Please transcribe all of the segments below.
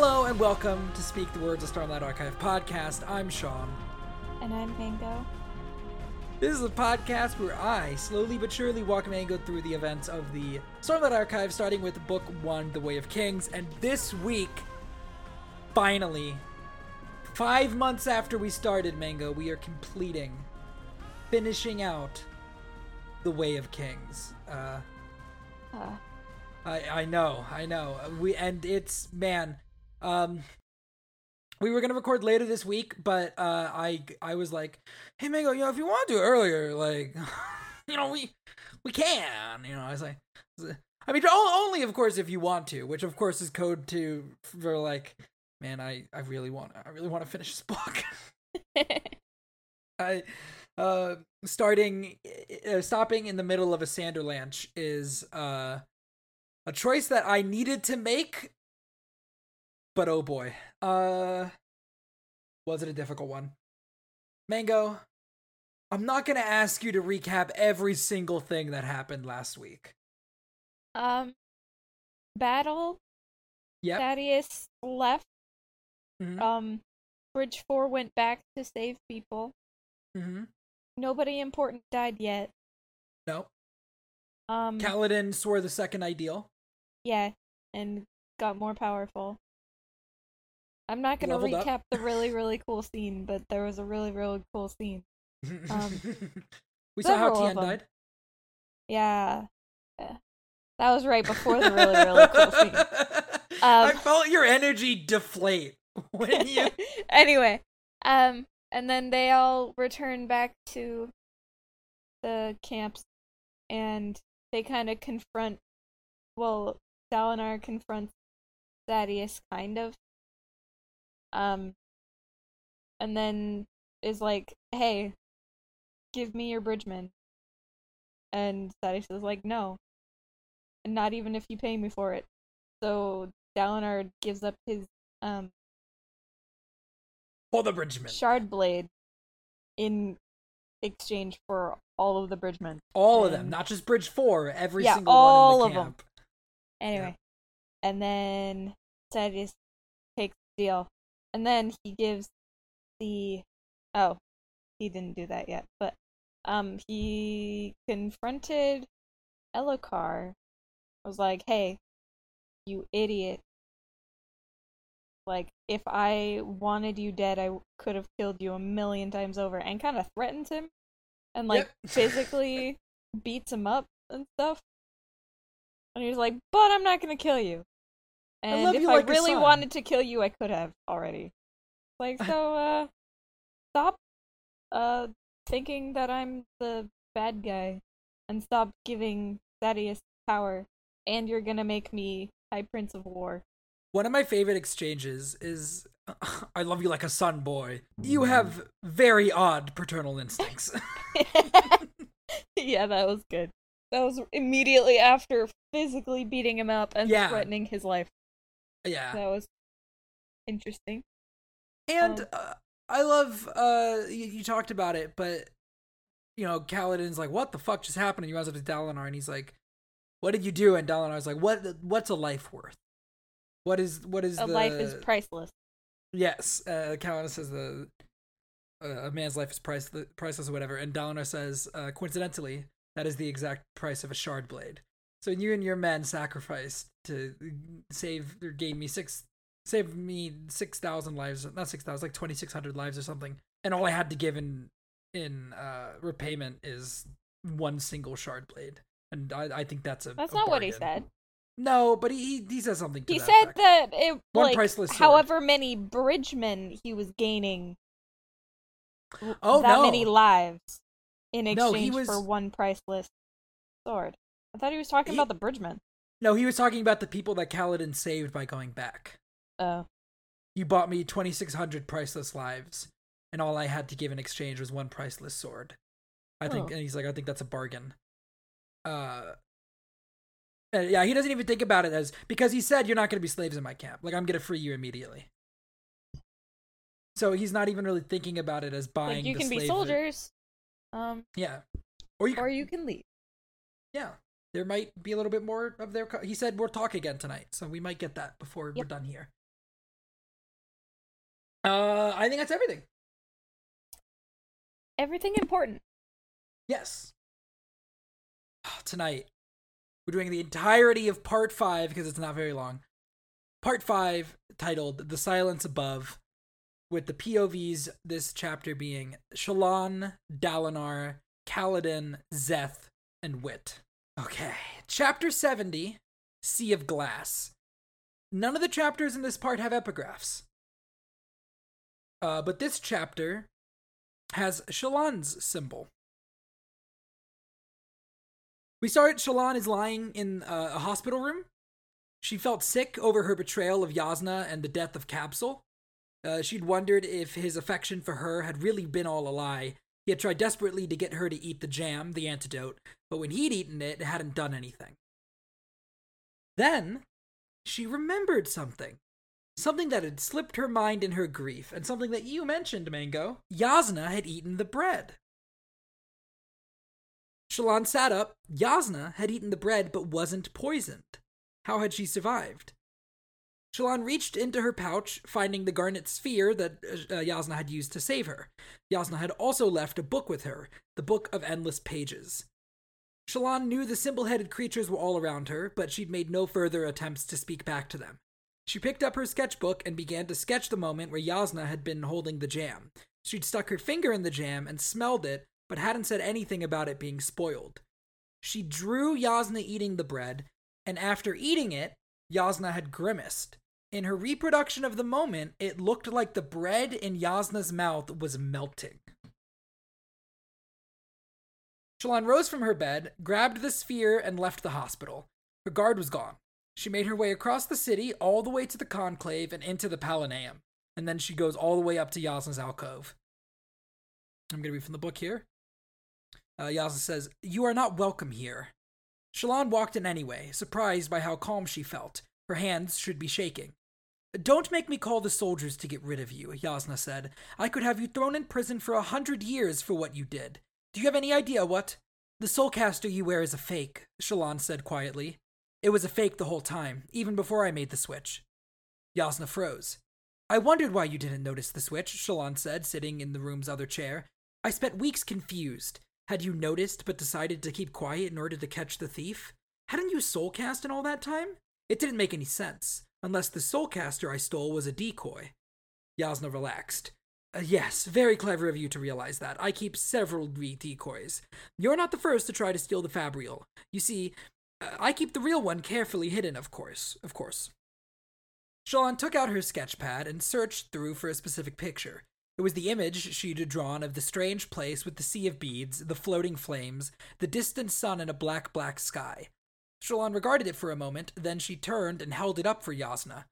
Hello and welcome to Speak the Words of Stormlight Archive podcast. I'm Sean. And I'm Mango. This is a podcast where I slowly but surely walk Mango through the events of the Stormlight Archive, starting with Book One, The Way of Kings. And this week, finally, five months after we started, Mango, we are completing, finishing out The Way of Kings. Uh, Uh, I I know, I know. We and it's man, um we were gonna record later this week, but uh I I was like, hey Mango, you know, if you want to do it earlier, like you know, we we can. You know, I was like I mean only of course if you want to, which of course is code to for like, man, I I really want I really want to finish this book. I uh starting uh, stopping in the middle of a Sanderlanche is uh a choice that I needed to make but oh boy. Uh was it a difficult one? Mango, I'm not going to ask you to recap every single thing that happened last week. um, battle. Yeah. Sadeas left. Mhm. Um, Bridge Four went back to save people. Mhm. Nobody important died yet. No. Um, Kaladin swore the second ideal. yeah, and got more powerful. I'm not gonna Leveled up. recap the really really cool scene, but there was a really really cool scene. Um, we saw how Tien died. Yeah, yeah. that was right before the really really cool scene. I Um, felt your energy deflate when you anyway, um, and then they all return back to the camps, and they kind of confront. Well, Dalinar confronts Sadeas, kind of. Um, and then is like, "Hey, give me your bridgeman." And Sadeas is like, "No, and not even if you pay me for it." So Dalinar gives up his um pull the bridgeman. shard blade in exchange for all of the bridgemen. All of them, not just Bridge Four. Every Yeah, single all one in of the 'em. camp. Anyway, and then Sadeas takes the deal, and then he gives the oh, he didn't do that yet, but um, he confronted Elhokar. Was like, hey, you idiot. Like, if I wanted you dead, I could have killed you a million times over, and kind of threatens him, and like Yep. physically beats him up and stuff. And he's like, "But I'm not gonna kill you." And love if you I like really wanted to kill you, I could have already. Like, so, uh, stop, uh, thinking that I'm the bad guy, and stop giving Sadeas power. And you're gonna make me High Prince of War. One of my favorite exchanges is I love you like a son, boy. You have very odd paternal instincts. yeah, that was good. That was immediately after physically beating him up and Yeah. threatening his life. Yeah. That was interesting. And Um, uh, I love uh you, you talked about it, but you know, Kaladin's like, "What the fuck just happened?" And he runs up to Dalinar and he's like, "What did you do?" And Dalinar's like, "What what's a life worth? What is what is A the life is priceless. Yes, uh, Kaladin says the uh, a man's life is priceless, priceless or whatever, and Dalinar says, uh, coincidentally, that is the exact price of a shard blade. So you and your men sacrificed to save or gain me six, save me six thousand lives, not six thousand, like twenty six hundred lives or something, and all I had to give in in uh, repayment is one single shard blade, and I, I think that's a That's a not what he said. No, but he he says something. To He that said effect. that it One like priceless sword. however many bridgemen he was gaining Oh, that no. many lives in No, exchange was- for one priceless sword. I thought he was talking He- about the bridgemen. No, he was talking about the people that Kaladin saved by going back. Oh. You bought me 2,600 priceless lives, and all I had to give in exchange was one priceless sword. I think, Oh. and he's like, I think that's a bargain. Uh, and yeah, he doesn't even think about it as because he said you're not going to be slaves in my camp. Like I'm going to free you immediately. So he's not even really thinking about it as buying. Like you can be soldiers. Um Yeah, or you. or you can leave. yeah, there might be a little bit more of their. Co- he said we'll talk again tonight, so we might get that before we're done here. Uh, I think that's everything. Everything important. Yes. Tonight, we're doing the entirety of part five because it's not very long. Part five, titled The Silence Above, with the POVs this chapter being Shallan, Dalinar, Kaladin, Szeth, and Wit. Okay, chapter 70, Sea of Glass. None of the chapters in this part have epigraphs. Uh, but this chapter has Shallan's symbol. We start, Shallan is lying in uh, a hospital room. She felt sick over her betrayal of Jasnah and the death of Kabsal. Uh, she'd wondered if his affection for her had really been all a lie. He had tried desperately to get her to eat the jam, the antidote, but when he'd eaten it, it hadn't done anything. Then, she remembered something. Something that had slipped her mind in her grief, and something that you mentioned, Mango. Yasna had eaten the bread. Shallan sat up. Yasna had eaten the bread but wasn't poisoned. How had she survived? Shallan reached into her pouch, finding the garnet sphere that uh, Jasnah had used to save her. Jasnah had also left a book with her, the Book of Endless Pages. Shallan knew the symbol headed creatures were all around her, but she'd made no further attempts to speak back to them. She picked up her sketchbook and began to sketch the moment where Jasnah had been holding the jam. She'd stuck her finger in the jam and smelled it, but hadn't said anything about it being spoiled. She drew Jasnah eating the bread, and after eating it, Jasnah had grimaced. In her reproduction of the moment, it looked like the bread in Jasnah's mouth was melting. Shallan rose from her bed, grabbed the sphere, and left the hospital. Her guard was gone. She made her way across the city, all the way to the conclave and into the Palanaeum, and then she goes all the way up to Jasnah's alcove. I'm going to read from the book here. Uh, Jasnah says, You are not welcome here. Shallan walked in anyway, surprised by how calm she felt. Her hands should be shaking. Don't make me call the soldiers to get rid of you, Jasnah said. I could have you thrown in prison for a hundred years for what you did. Do you have any idea what? The soulcaster you wear is a fake, Shallan said quietly. It was a fake the whole time, even before I made the switch. Jasnah froze. I wondered why you didn't notice the switch, Shallan said, sitting in the room's other chair. I spent weeks confused. Had you noticed but decided to keep quiet in order to catch the thief? Hadn't you soulcast in all that time? It didn't make any sense, unless the soulcaster I stole was a decoy. Yasna relaxed. Uh, yes, very clever of you to realize that. I keep several decoys. You're not the first to try to steal the Fabrial. You see, uh, I keep the real one carefully hidden, of course, of course. Shallan took out her sketch pad and searched through for a specific picture. It was the image she'd drawn of the strange place with the sea of beads, the floating flames, the distant sun, and a black, black sky. Shallan regarded it for a moment, then she turned and held it up for Jasnah.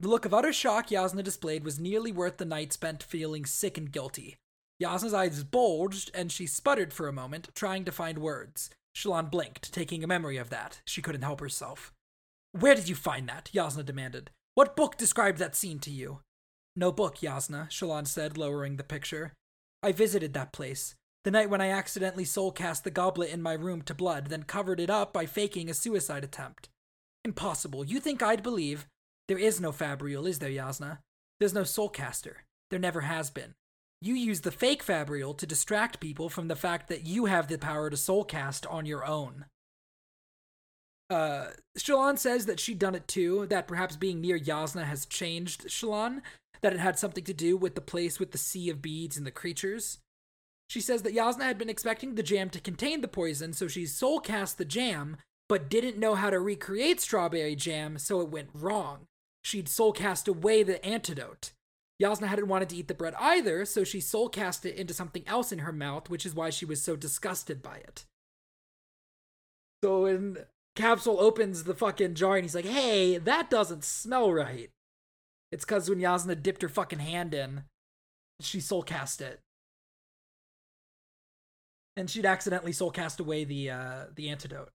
The look of utter shock Jasnah displayed was nearly worth the night spent feeling sick and guilty. Jasnah's eyes bulged, and she sputtered for a moment, trying to find words. Shallan blinked, taking a memory of that. She couldn't help herself. Where did you find that? Jasnah demanded. What book described that scene to you? No book, Jasnah, Shallan said, lowering the picture. I visited that place. The night when I accidentally soul cast the goblet in my room to blood, then covered it up by faking a suicide attempt. Impossible. You think I'd believe? There is no Fabrial, is there, Yasna? There's no soulcaster. There never has been. You use the fake Fabrial to distract people from the fact that you have the power to soulcast on your own uh, Shallan says that she'd done it too, that perhaps being near Yasna has changed Shallan, that it had something to do with the place with the sea of beads and the creatures. She says that Jasnah had been expecting the jam to contain the poison, so she soul cast the jam, but didn't know how to recreate strawberry jam, so it went wrong. She'd soul cast away the antidote. Jasnah hadn't wanted to eat the bread either, so she soul cast it into something else in her mouth, which is why she was so disgusted by it. So when Kabsal opens the fucking jar and he's like, hey, that doesn't smell right. It's because when Jasnah dipped her fucking hand in, she soul cast it. And she'd accidentally soul cast away the uh, the antidote.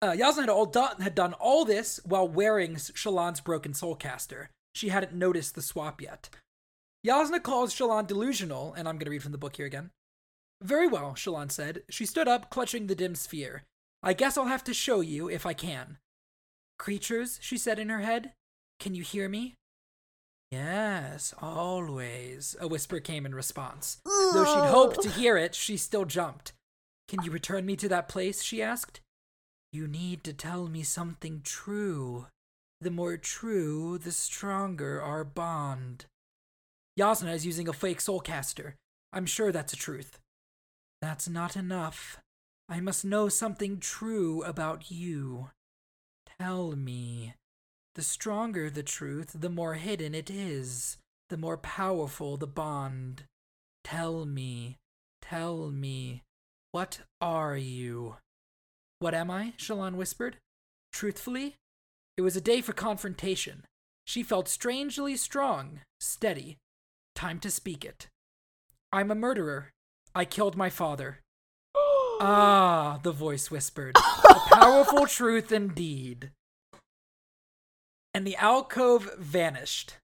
Uh, Jasnah had, all done, had done all this while wearing Shallan's broken soulcaster. She hadn't noticed the swap yet. Jasnah calls Shallan delusional, and I'm going to read from the book here again. Very well, Shallan said. She stood up, clutching the dim sphere. I guess I'll have to show you if I can. Creatures, she said in her head. Can you hear me? Yes, always, a whisper came in response. Though she'd hoped to hear it, she still jumped. Can you return me to that place? she asked. You need to tell me something true. The more true, the stronger our bond. Yasna is using a fake soulcaster. I'm sure that's a truth. That's not enough. I must know something true about you. Tell me. The stronger the truth, the more hidden it is, the more powerful the bond. Tell me, tell me, what are you? What am I? Shallan whispered. Truthfully, it was a day for confrontation. She felt strangely strong, steady. Time to speak it. I'm a murderer. I killed my father. ah, the voice whispered. a powerful truth indeed. And the alcove vanished.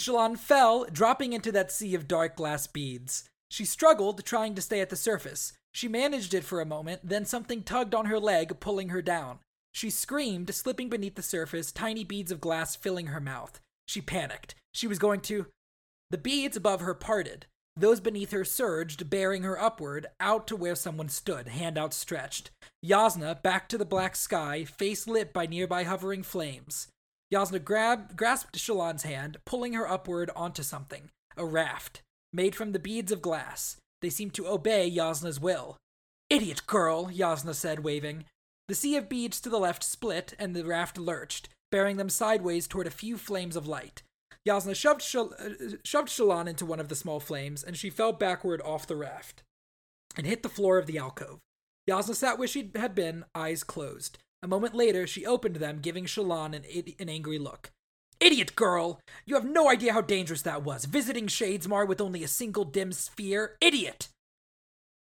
Shallan fell, dropping into that sea of dark glass beads. She struggled, trying to stay at the surface. She managed it for a moment, then something tugged on her leg, pulling her down. She screamed, slipping beneath the surface, tiny beads of glass filling her mouth. She panicked. She was going to. The beads above her parted. Those beneath her surged, bearing her upward, out to where someone stood, hand outstretched. Yasna, back to the black sky, face lit by nearby hovering flames. Yasna grab, grasped Shallan's hand, pulling her upward onto something. A raft, made from the beads of glass. They seemed to obey Yasna's will. Idiot girl, Yasna said, waving. The sea of beads to the left split, and the raft lurched, bearing them sideways toward a few flames of light. Yasna shoved, Shal- uh, shoved Shallan into one of the small flames, and she fell backward off the raft and hit the floor of the alcove. Yasna sat where she had been, eyes closed. A moment later, she opened them, giving Shallan an, an angry look. Idiot girl! You have no idea how dangerous that was, visiting Shadesmar with only a single dim sphere. Idiot!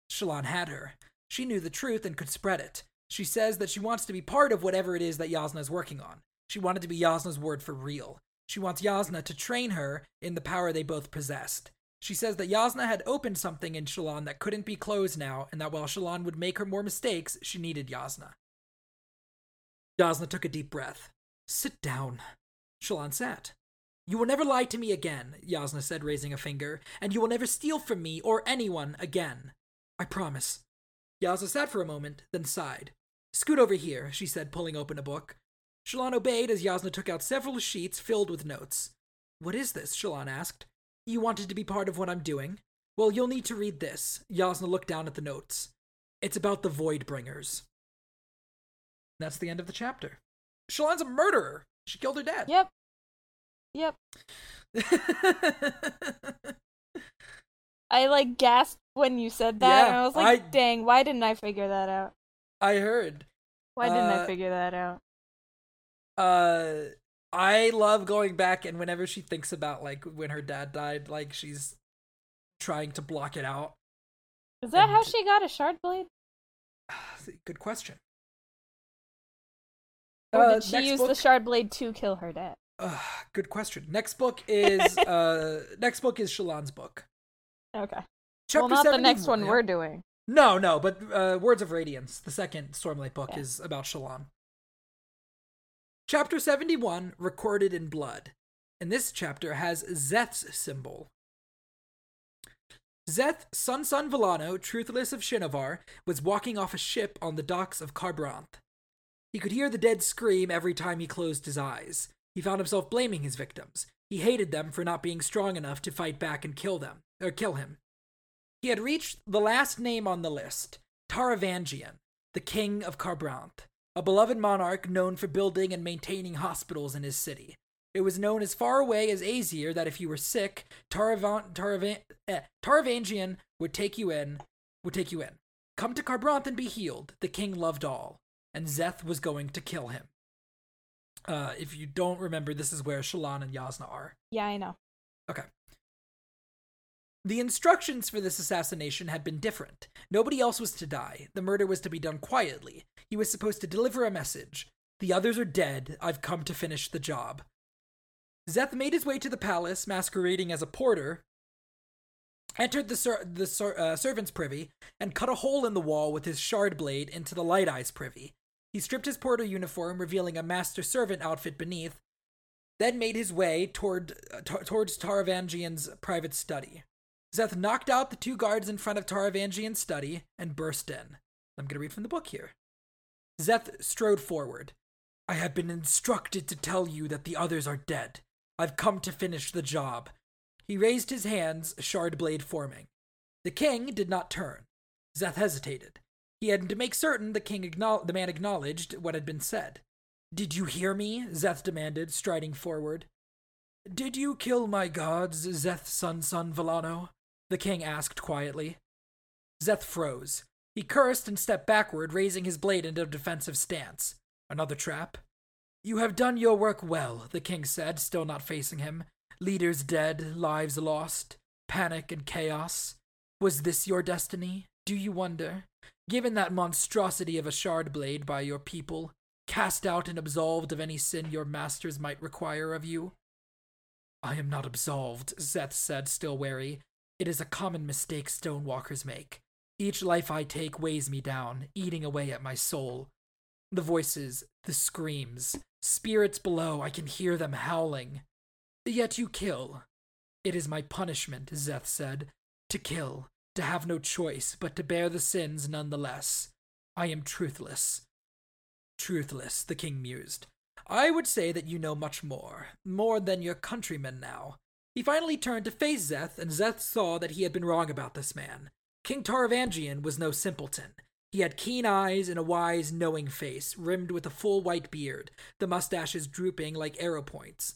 Shallan had her. She knew the truth and could spread it. She says that she wants to be part of whatever it is that Yasna is working on. She wanted to be Yasna's word for real. She wants Yasna to train her in the power they both possessed. She says that Yasna had opened something in Shallan that couldn't be closed now, and that while Shallan would make her more mistakes, she needed Yasna. Yasna took a deep breath. Sit down. Shallan sat. You will never lie to me again, Yasna said, raising a finger, and you will never steal from me or anyone again. I promise. Yasna sat for a moment, then sighed. Scoot over here, she said, pulling open a book. Shallan obeyed as Yasna took out several sheets filled with notes. What is this? Shallan asked. You wanted to be part of what I'm doing? Well, you'll need to read this. Yasna looked down at the notes. It's about the Voidbringers. That's the end of the chapter. Shallan's a murderer. She killed her dad. Yep. Yep. I like gasped when you said that, Yeah, and I was like, I- "Dang, why didn't I figure that out? I heard. Why didn't Uh, I figure that out?" Uh I love going back and whenever she thinks about like when her dad died, like she's trying to block it out. Is that how she got a shard blade, Good question. Or Uh, did she next use book- the shard blade to kill her dad? Uh, good question. Next book is uh next book is Shallan's book. Okay. Chapter well, not the next one yeah. we're doing. No, no, but uh, Words of Radiance, the second Stormlight book, Yeah. is about Shallan. Chapter 71, Recorded in Blood. And this chapter has Szeth's symbol. Szeth, son son Vallano, truthless of Shinovar, was walking off a ship on the docks of Kharbranth. He could hear the dead scream every time he closed his eyes. He found himself blaming his victims. He hated them for not being strong enough to fight back and kill them, or kill him. He had reached the last name on the list, Taravangian, the king of Kharbranth, a beloved monarch known for building and maintaining hospitals in his city. It was known as far away as Azir that if you were sick, Taravan, Taravan, eh, Taravangian would take you in, would take you in. Come to Kharbranth and be healed. The king loved all, and Szeth was going to kill him. Uh, if you don't remember, this is where Shallan and Yasna are. Yeah, I know. Okay. The instructions for this assassination had been different. Nobody else was to die. The murder was to be done quietly. He was supposed to deliver a message. The others are dead. I've come to finish the job. Szeth made his way to the palace, masquerading as a porter, entered the, ser- the ser- uh, servant's privy, and cut a hole in the wall with his shard blade into the Light Eye's privy. He stripped his porter uniform, revealing a master servant outfit beneath, then made his way toward uh, t- towards Taravangian's private study. Szeth knocked out the two guards in front of Taravangian's study and burst in. I'm going to read from the book here. Szeth strode forward. I have been instructed to tell you that the others are dead. I've come to finish the job. He raised his hands, shard blade forming. The king did not turn. Szeth hesitated. He had to make certain the king acknowl- the man acknowledged what had been said. Did you hear me? Szeth demanded, striding forward. Did you kill my gods, Szeth son son Vallano? The king asked quietly. Szeth froze. He cursed and stepped backward, raising his blade into a defensive stance. Another trap? You have done your work well, the king said, still not facing him. Leaders dead, lives lost, panic and chaos. Was this your destiny? Do you wonder? Given that monstrosity of a shard blade by your people, cast out and absolved of any sin your masters might require of you? I am not absolved, Szeth said, still wary. It is a common mistake stonewalkers make. Each life I take weighs me down, eating away at my soul. The voices, the screams, spirits below, I can hear them howling. Yet you kill. It is my punishment, Szeth said, to kill, to have no choice but to bear the sins nonetheless. I am truthless. Truthless, the king mused. I would say that you know much more, more than your countrymen now. He finally turned to face Szeth, and Szeth saw that he had been wrong about this man. King Taravangian was no simpleton. He had keen eyes and a wise, knowing face, rimmed with a full white beard, the mustaches drooping like arrow points.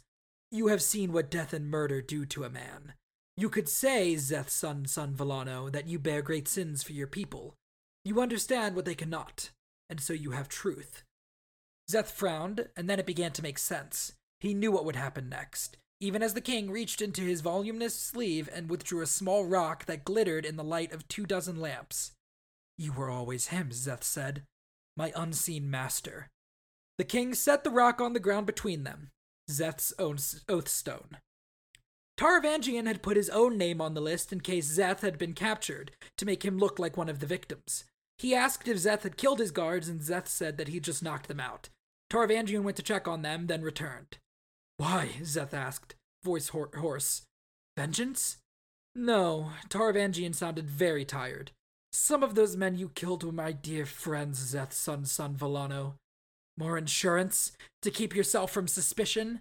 You have seen what death and murder do to a man. You could say, Szeth's son, son Vallano, that you bear great sins for your people. You understand what they cannot, and so you have truth. Szeth frowned, and then it began to make sense. He knew what would happen next, even as the king reached into his voluminous sleeve and withdrew a small rock that glittered in the light of two dozen lamps. You were always him, Szeth said. My unseen master. The king set the rock on the ground between them, Szeth's own oath stone. Taravangian had put his own name on the list in case Szeth had been captured, to make him look like one of the victims. He asked if Szeth had killed his guards, and Szeth said that he just knocked them out. Taravangian went to check on them, then returned. Why? Szeth asked, voice hoarse. Vengeance? No, Taravangian sounded very tired. Some of those men you killed were my dear friends, Szeth son son Vallano. More insurance? To keep yourself from suspicion?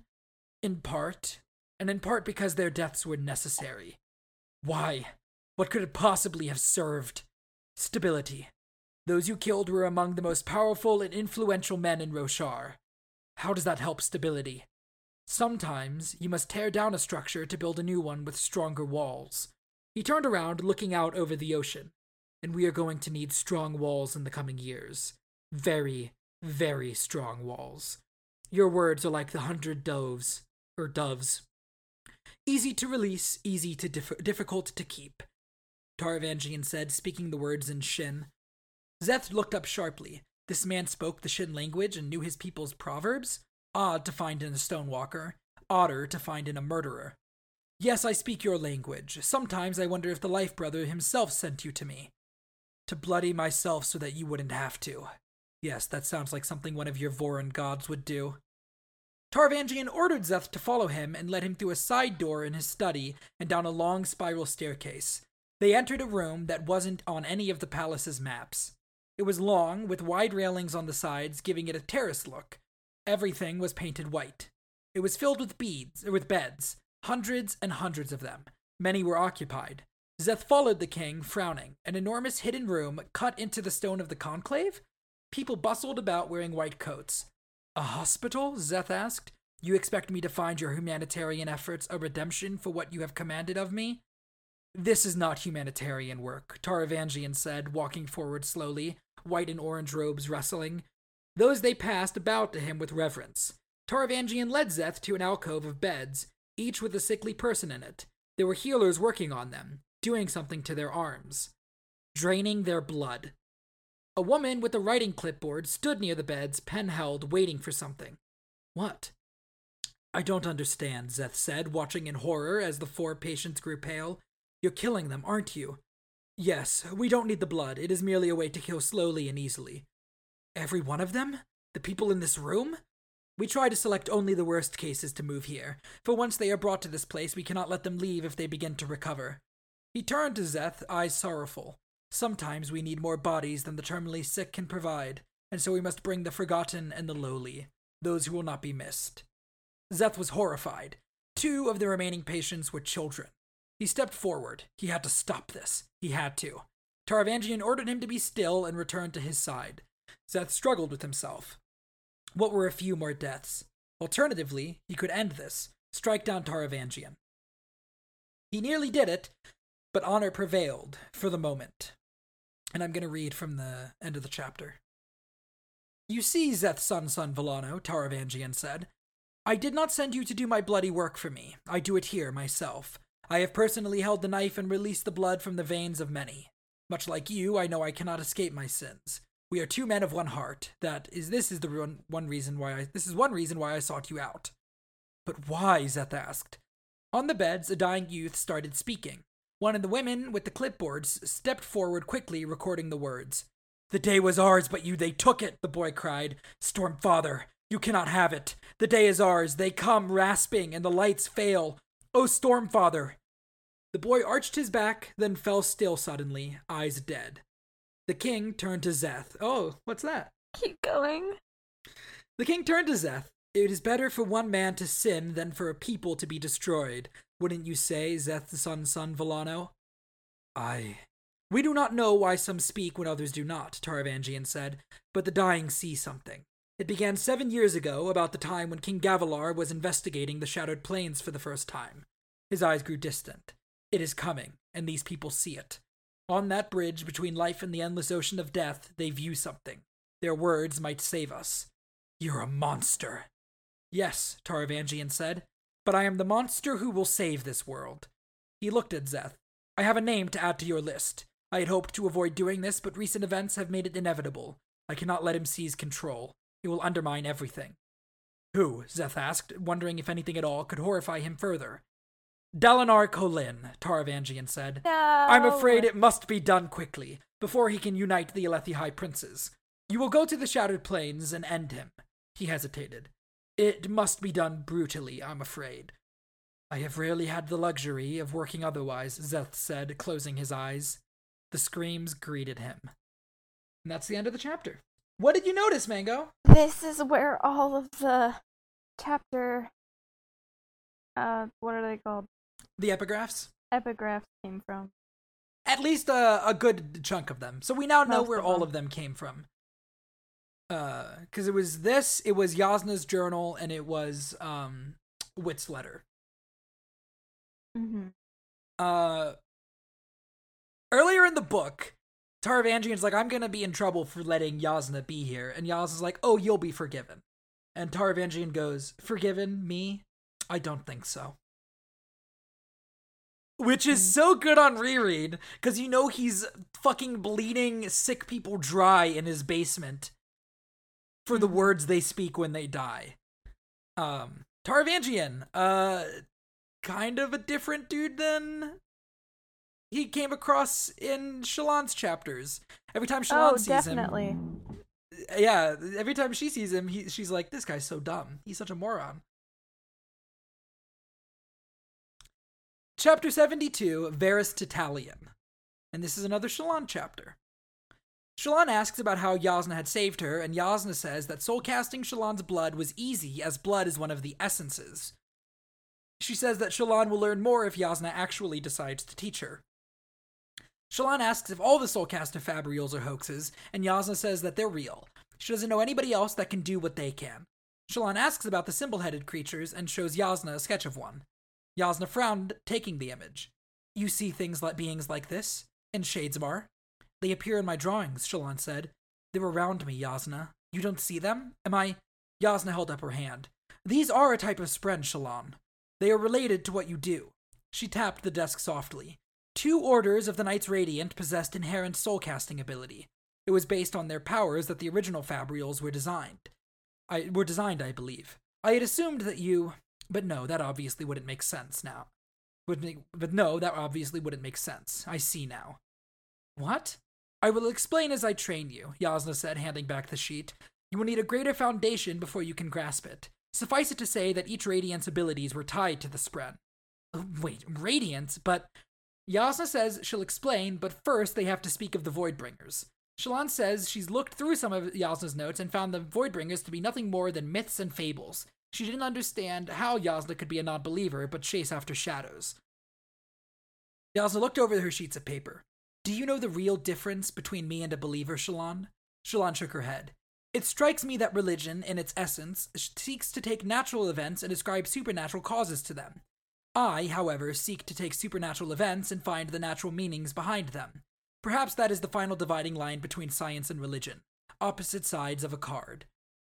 In part, and in part because their deaths were necessary. Why? What could it possibly have served? Stability. Those you killed were among the most powerful and influential men in Roshar. How does that help stability? Sometimes you must tear down a structure to build a new one with stronger walls. He turned around, looking out over the ocean. And we are going to need strong walls in the coming years. Very, very strong walls. Your words are like the hundred doves, or doves. Easy to release, easy to dif- difficult to keep. Taravangian said, speaking the words in Shin. Szeth looked up sharply. This man spoke the Shin language and knew his people's proverbs? Odd to find in a stonewalker. Odder to find in a murderer. Yes, I speak your language. Sometimes I wonder if the Life Brother himself sent you to me. To bloody myself so that you wouldn't have to. Yes, that sounds like something one of your Vorin gods would do. Taravangian ordered Szeth to follow him and led him through a side door in his study and down a long spiral staircase. They entered a room that wasn't on any of the palace's maps. It was long, with wide railings on the sides, giving it a terrace look. Everything was painted white. It was filled with beads, with beds, hundreds and hundreds of them. Many were occupied. Szeth followed the king, frowning. An enormous hidden room cut into the stone of the conclave? People bustled about wearing white coats. A hospital? Szeth asked. You expect me to find your humanitarian efforts a redemption for what you have commanded of me? This is not humanitarian work, Taravangian said, walking forward slowly, white and orange robes rustling. Those they passed bowed to him with reverence. Taravangian led Szeth to an alcove of beds, each with a sickly person in it. There were healers working on them, doing something to their arms, draining their blood. A woman with a writing clipboard stood near the beds, pen held, waiting for something. What? I don't understand, Szeth said, watching in horror as the four patients grew pale. You're killing them, aren't you? Yes, we don't need the blood. It is merely a way to kill slowly and easily. Every one of them? The people in this room? We try to select only the worst cases to move here, for once they are brought to this place, we cannot let them leave if they begin to recover. He turned to Szeth, eyes sorrowful. Sometimes we need more bodies than the terminally sick can provide, and so we must bring the forgotten and the lowly, those who will not be missed. Szeth was horrified. Two of the remaining patients were children. He stepped forward. He had to stop this. He had to. Taravangian ordered him to be still and returned to his side. Szeth struggled with himself. What were a few more deaths? Alternatively, he could end this, strike down Taravangian. He nearly did it, but honor prevailed for the moment. And I'm going to read from the end of the chapter. You see, Szeth's son, son Vallano, Taravangian said, I did not send you to do my bloody work for me. I do it here myself. I have personally held the knife and released the blood from the veins of many. Much like you, I know I cannot escape my sins. We are two men of one heart. That is, this is the one, one reason why I, this is one reason why I sought you out. But why? Szeth asked. On the beds, a dying youth started speaking. One of the women with the clipboards stepped forward quickly, recording the words. The day was ours, but you they took it, the boy cried. Stormfather, you cannot have it. The day is ours. They come rasping, and the lights fail. Oh, Stormfather! The boy arched his back, then fell still suddenly, eyes dead. The king turned to Szeth. Oh, what's that? Keep going. The king turned to Szeth. It is better for one man to sin than for a people to be destroyed. Wouldn't you say, Szeth's son, son Vallano? Aye. We do not know why some speak when others do not, Taravangian said, but the dying see something. It began seven years ago, about the time when King Gavilar was investigating the Shattered Plains for the first time. His eyes grew distant. It is coming, and these people see it. On that bridge between life and the endless ocean of death, they view something. Their words might save us. You're a monster. Yes, Taravangian said, but I am the monster who will save this world. He looked at Szeth. I have a name to add to your list. I had hoped to avoid doing this, but recent events have made it inevitable. I cannot let him seize control. It will undermine everything. Who? Szeth asked, wondering if anything at all could horrify him further. Dalinar Kholin, Taravangian said. No. I'm afraid it must be done quickly, before he can unite the Alethi High Princes. You will go to the Shattered Plains and end him. He hesitated. It must be done brutally, I'm afraid. I have rarely had the luxury of working otherwise, Szeth said, closing his eyes. The screams greeted him. And that's the end of the chapter. What did you notice, Mango? This is where all of the chapter. Uh, what are they called? The epigraphs? Epigraphs came from. At least a, a good chunk of them. So we now know where of all them. of them came from. Uh, because it was this, it was Yasna's journal, and it was um Wit's letter. Mm-hmm. uh earlier in the book Taravangian's like I'm gonna be in trouble for letting Yasna be here and Yasna's like oh you'll be forgiven. And Taravangian goes forgiven me? I don't think so. Which is so good on reread because you know he's fucking bleeding sick people dry in his basement for the words they speak when they die um Taravangian uh kind of a different dude than he came across in Shallan's chapters. Every time Shallan Oh, sees definitely. him, yeah, every time she sees him, he, she's like, "This guy's so dumb. He's such a moron." Chapter seventy-two, Veristitalian, and this is another Shallan chapter. Shallan asks about how Yasna had saved her, and Yasna says that soul casting Shallan's blood was easy, as blood is one of the essences. She says that Shallan will learn more if Yasna actually decides to teach her. Shallan asks if all the Soulcast of Fabrials are hoaxes, and Yasna says that they're real. She doesn't know anybody else that can do what they can. Shallan asks about the symbol headed creatures and shows Yasna a sketch of one. Yasna frowned, taking the image. You see things like beings like this? In Shadesmar? They appear in my drawings, Shallan said. They're around me, Yasna. You don't see them? Am I. Yasna held up her hand. These are a type of spren, Shallan. They are related to what you do. She tapped the desk softly. Two orders of the Knights Radiant possessed inherent soul casting ability. It was based on their powers that the original Fabrials were designed. I were designed, I believe. I had assumed that you but no, that obviously wouldn't make sense now. Would make, but no, that obviously wouldn't make sense. I see now. What? I will explain as I train you, Yasna said, handing back the sheet. You will need a greater foundation before you can grasp it. Suffice it to say that each Radiant's abilities were tied to the Spren. Uh, Wait, Radiant? But Yasna says she'll explain, but first they have to speak of the Voidbringers. Shallan says she's looked through some of Yasna's notes and found the Voidbringers to be nothing more than myths and fables. She didn't understand how Yasna could be a non believer but chase after shadows. Yasna looked over her sheets of paper. Do you know the real difference between me and a believer, Shallan? Shallan shook her head. It strikes me that religion, in its essence, seeks to take natural events and ascribe supernatural causes to them. I, however, seek to take supernatural events and find the natural meanings behind them. Perhaps that is the final dividing line between science and religion, opposite sides of a card.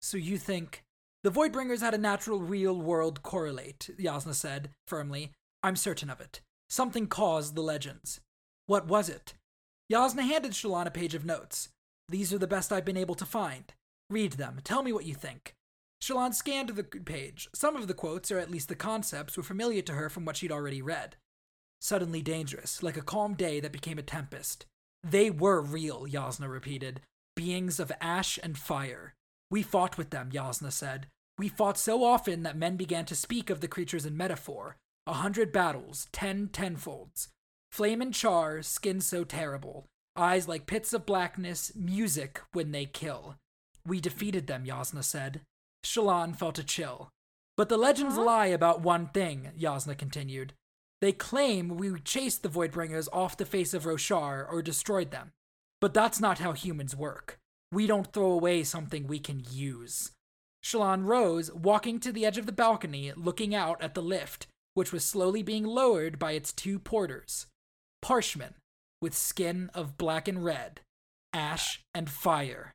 So you think. The Voidbringers had a natural real world correlate, Yasna said, firmly. I'm certain of it. Something caused the legends. What was it? Yasna handed Shallan a page of notes. These are the best I've been able to find. Read them. Tell me what you think. Shallan scanned the page. Some of the quotes, or at least the concepts, were familiar to her from what she'd already read. Suddenly dangerous, like a calm day that became a tempest. They were real, Yasna repeated. Beings of ash and fire. We fought with them, Yasna said. We fought so often that men began to speak of the creatures in metaphor. A hundred battles, ten tenfolds. Flame and char, skin so terrible. Eyes like pits of blackness, music when they kill. We defeated them, Yasna said. Shallan felt a chill. But the legends Huh? lie about one thing, Yasna continued. They claim we chased the Voidbringers off the face of Roshar or destroyed them. But that's not how humans work. We don't throw away something we can use. Shallan rose, walking to the edge of the balcony, looking out at the lift, which was slowly being lowered by its two porters. Parshmen, with skin of black and red, ash and fire.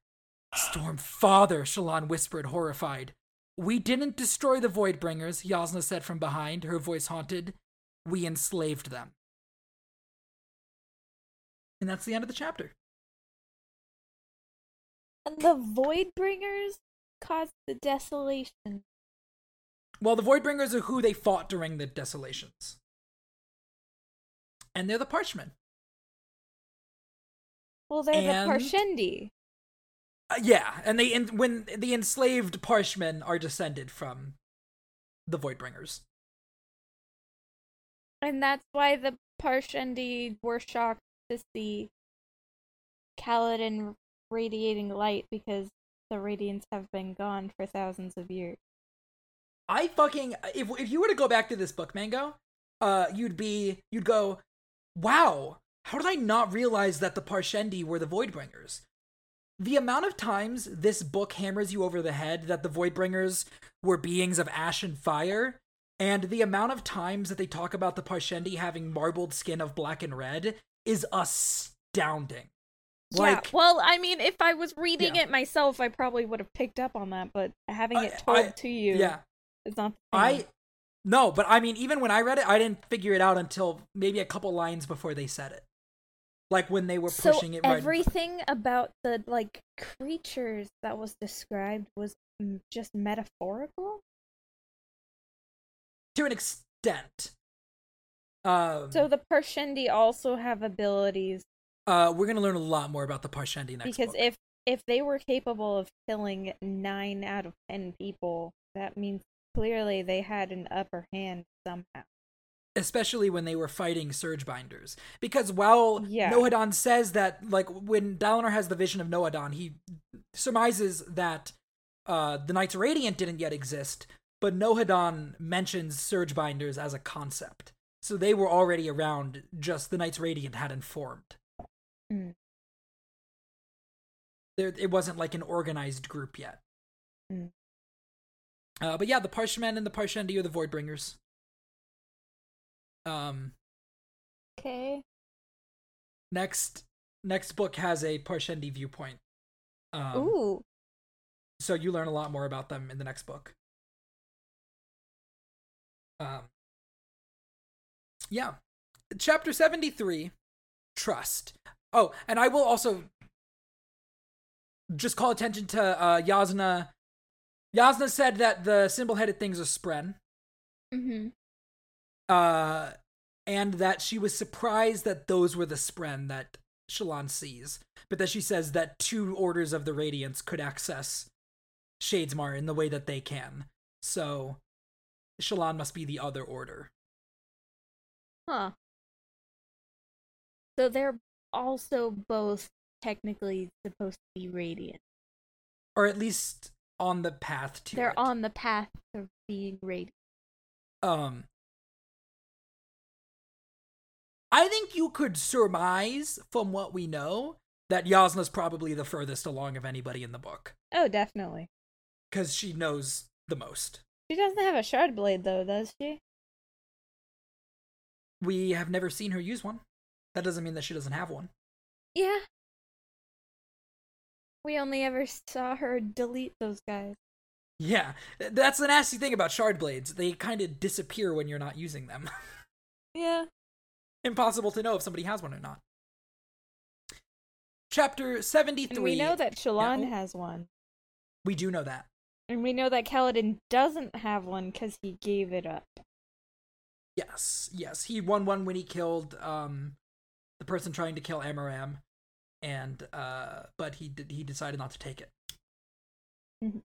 Storm Father, Shallan whispered, horrified. We didn't destroy the Voidbringers, Yasna said from behind, her voice haunted. We enslaved them. And that's the end of the chapter. And the Voidbringers caused the desolation. Well, the Voidbringers are who they fought during the desolations. And they're the Parshmen. Well, they're And- the Parshendi. Uh, yeah, and they en- when the enslaved Parshmen are descended from the Voidbringers. And that's why the Parshendi were shocked to see Kaladin radiating light because the Radiants have been gone for thousands of years. I fucking if if you were to go back to this book, Mango, uh, you'd be you'd go, wow, how did I not realize that the Parshendi were the Voidbringers? The amount of times this book hammers you over the head that the Voidbringers were beings of ash and fire, and the amount of times that they talk about the Parshendi having marbled skin of black and red is astounding. Like, yeah, well, I mean, if I was reading Yeah. it myself, I probably would have picked up on that, but having it told I- to you yeah, is not the I. no, but I mean, even when I read it, I didn't figure it out until maybe a couple lines before they said it. Like when they were so pushing it right. everything about the like creatures that was described was mm, just metaphorical. to an extent. Um, So the Parshendi also have abilities uh, we're gonna learn a lot more about the Parshendi next because book. if if they were capable of killing nine out of ten people, that means clearly they had an upper hand somehow. especially when they were fighting Surge Binders. Because while Yeah. Nohadon says that, like, when Dalinar has the vision of Nohadon, he surmises that uh, the Knights Radiant didn't yet exist, but Nohadon mentions Surge Binders as a concept. So they were already around, just the Knights Radiant hadn't formed. Mm. There, it wasn't like an organized group yet. Mm. Uh, but yeah, the Parshmen and the Parshendi are the Voidbringers. Um, Okay. next next book has a Parshendi viewpoint. Um, Ooh. so you learn a lot more about them in the next book. Um, yeah, chapter seventy three, trust. Oh, and I will also just call attention to uh, Yasna. Yasna said that the symbol headed things are Spren. Mm-hmm. uh, and that she was surprised that those were the Spren that Shallan sees, but that she says that two orders of the Radiants could access Shadesmar in the way that they can. So Shallan must be the other order. Huh. So they're also both technically supposed to be radiant. Or at least on the path to They're it. on the path of being radiant. um I think you could surmise from what we know that Yasna's probably the furthest along of anybody in the book Oh, definitely. cuz she knows the most. She doesn't have a shard blade though, does she? We have never seen her use one. That doesn't mean that she doesn't have one. Yeah. We only ever saw her delete those guys. Yeah, that's the nasty thing about shard blades. They kind of disappear when you're not using them. Yeah. Impossible to know if somebody has one or not. Chapter 73. And we know that Shallan Yeah. has one. We do know that. And we know that Kaladin doesn't have one because he gave it up. Yes, yes. He won one when he killed um the person trying to kill Amaram, and uh but he did he decided not to take it. Mhm.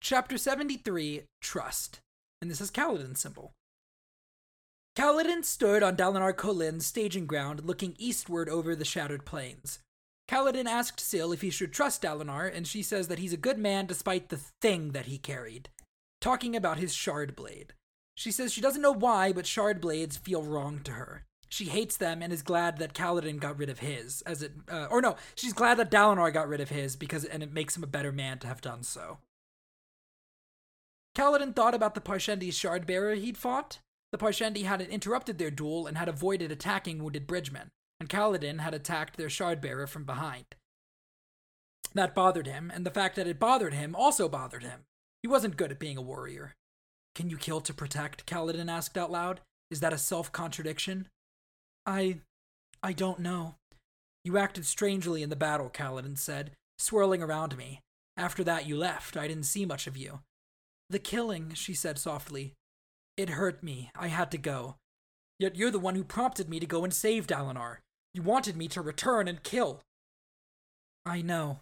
Chapter 73, Trust. And this is Kaladin's symbol. Kaladin stood on Dalinar Kholin's staging ground, looking eastward over the shattered plains. Kaladin asked Syl if he should trust Dalinar, and she says that he's a good man despite the thing that he carried talking about his shard blade. She says she doesn't know why, but shard blades feel wrong to her. She hates them and is glad that Kaladin got rid of his, as it, uh, or no, she's glad that Dalinar got rid of his because, and it makes him a better man to have done so. Kaladin thought about the Parshendi's shard bearer he'd fought. The Parshendi hadn't interrupted their duel and had avoided attacking wounded bridgemen, and Kaladin had attacked their shard bearer from behind. That bothered him, and the fact that it bothered him also bothered him. He wasn't good at being a warrior. Can you kill to protect? Kaladin asked out loud. Is that a self contradiction? I. I don't know. You acted strangely in the battle, Kaladin said, swirling around me. After that, you left. I didn't see much of you. The killing, she said softly. It hurt me. I had to go. Yet you're the one who prompted me to go and save Dalinar. You wanted me to return and kill. I know.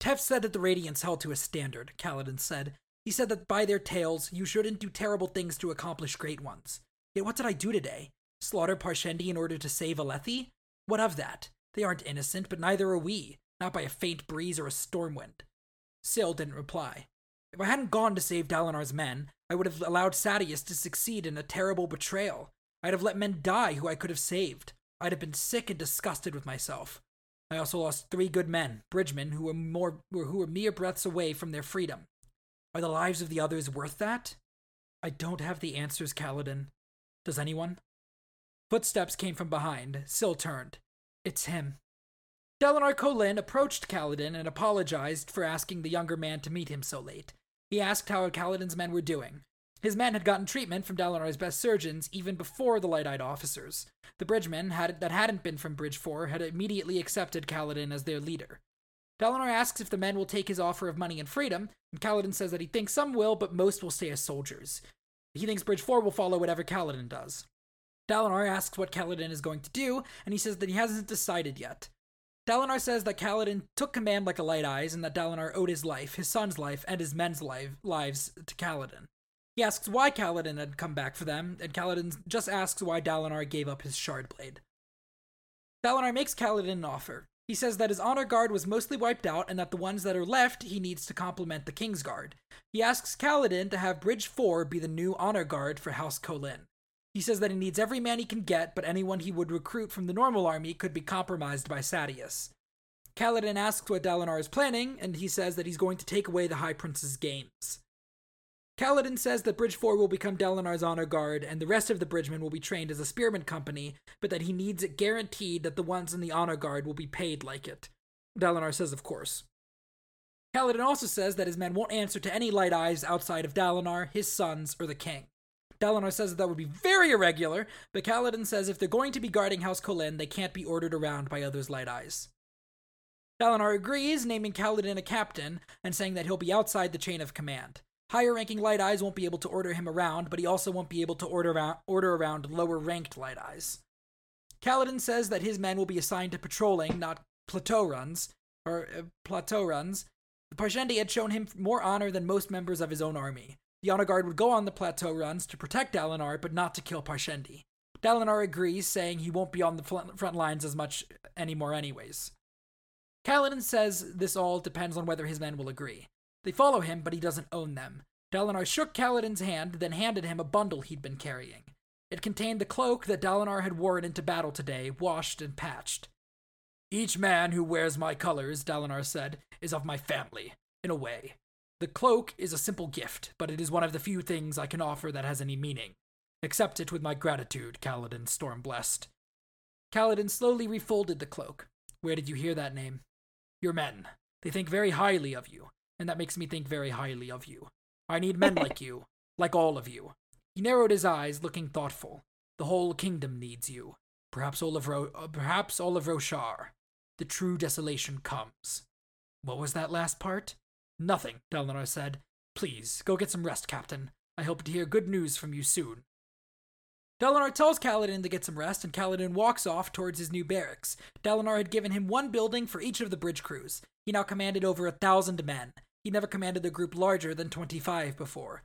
Teft said that the Radiants held to a standard, Kaladin said. He said that by their tales, you shouldn't do terrible things to accomplish great ones. Yet what did I do today? Slaughter Parshendi in order to save Alethi? What of that? They aren't innocent, but neither are we, not by a faint breeze or a storm wind. Syl didn't reply. If I hadn't gone to save Dalinar's men, I would have allowed Sadeas to succeed in a terrible betrayal. I'd have let men die who I could have saved. I'd have been sick and disgusted with myself. I also lost three good men, bridgemen, who were more who were mere breaths away from their freedom. Are the lives of the others worth that? I don't have the answers, Kaladin. Does anyone? Footsteps came from behind. Syl turned. It's him. Dalinar Kholin approached Kaladin and apologized for asking the younger man to meet him so late. He asked how Kaladin's men were doing. His men had gotten treatment from Dalinar's best surgeons even before the light-eyed officers. The bridgemen had, that hadn't been from Bridge 4 had immediately accepted Kaladin as their leader. Dalinar asks if the men will take his offer of money and freedom, and Kaladin says that he thinks some will, but most will stay as soldiers. He thinks Bridge 4 will follow whatever Kaladin does. Dalinar asks what Kaladin is going to do, and he says that he hasn't decided yet. Dalinar says that Kaladin took command like a light eyes, and that Dalinar owed his life, his son's life, and his men's life, lives to Kaladin. He asks why Kaladin had come back for them, and Kaladin just asks why Dalinar gave up his shard blade. Dalinar makes Kaladin an offer. He says that his honor guard was mostly wiped out, and that the ones that are left he needs to complement the King's Guard. He asks Kaladin to have Bridge 4 be the new honor guard for House Kholin. He says that he needs every man he can get, but anyone he would recruit from the normal army could be compromised by Sadeas. Kaladin asks what Dalinar is planning, and he says that he's going to take away the High Prince's games. Kaladin says that Bridge 4 will become Dalinar's honor guard, and the rest of the bridgemen will be trained as a spearman company, but that he needs it guaranteed that the ones in the honor guard will be paid like it. Dalinar says, of course. Kaladin also says that his men won't answer to any light eyes outside of Dalinar, his sons, or the king. Dalinar says that, that would be very irregular, but Kaladin says if they're going to be guarding House Kholin, they can't be ordered around by others' light eyes. Dalinar agrees, naming Kaladin a captain, and saying that he'll be outside the chain of command. Higher ranking light eyes won't be able to order him around, but he also won't be able to order around, order around lower ranked light eyes. Kaladin says that his men will be assigned to patrolling, not plateau runs, or uh, plateau runs, the Parshendi had shown him more honor than most members of his own army. The honor guard would go on the plateau runs to protect Dalinar, but not to kill Parshendi. Dalinar agrees, saying he won't be on the front lines as much anymore, anyways. Kaladin says this all depends on whether his men will agree. They follow him, but he doesn't own them. Dalinar shook Kaladin's hand, then handed him a bundle he'd been carrying. It contained the cloak that Dalinar had worn into battle today, washed and patched. Each man who wears my colors, Dalinar said, is of my family, in a way. The cloak is a simple gift, but it is one of the few things I can offer that has any meaning. Accept it with my gratitude, Kaladin Stormblessed. Kaladin slowly refolded the cloak. Where did you hear that name? Your men. They think very highly of you, and that makes me think very highly of you. I need men like you, like all of you. He narrowed his eyes, looking thoughtful. The whole kingdom needs you. Perhaps all of Ro- uh, perhaps all of Roshar. The true desolation comes. What was that last part? Nothing, Dalinar said. Please, go get some rest, Captain. I hope to hear good news from you soon. Dalinar tells Kaladin to get some rest, and Kaladin walks off towards his new barracks. Dalinar had given him one building for each of the bridge crews. He now commanded over a thousand men. He never commanded a group larger than 25 before.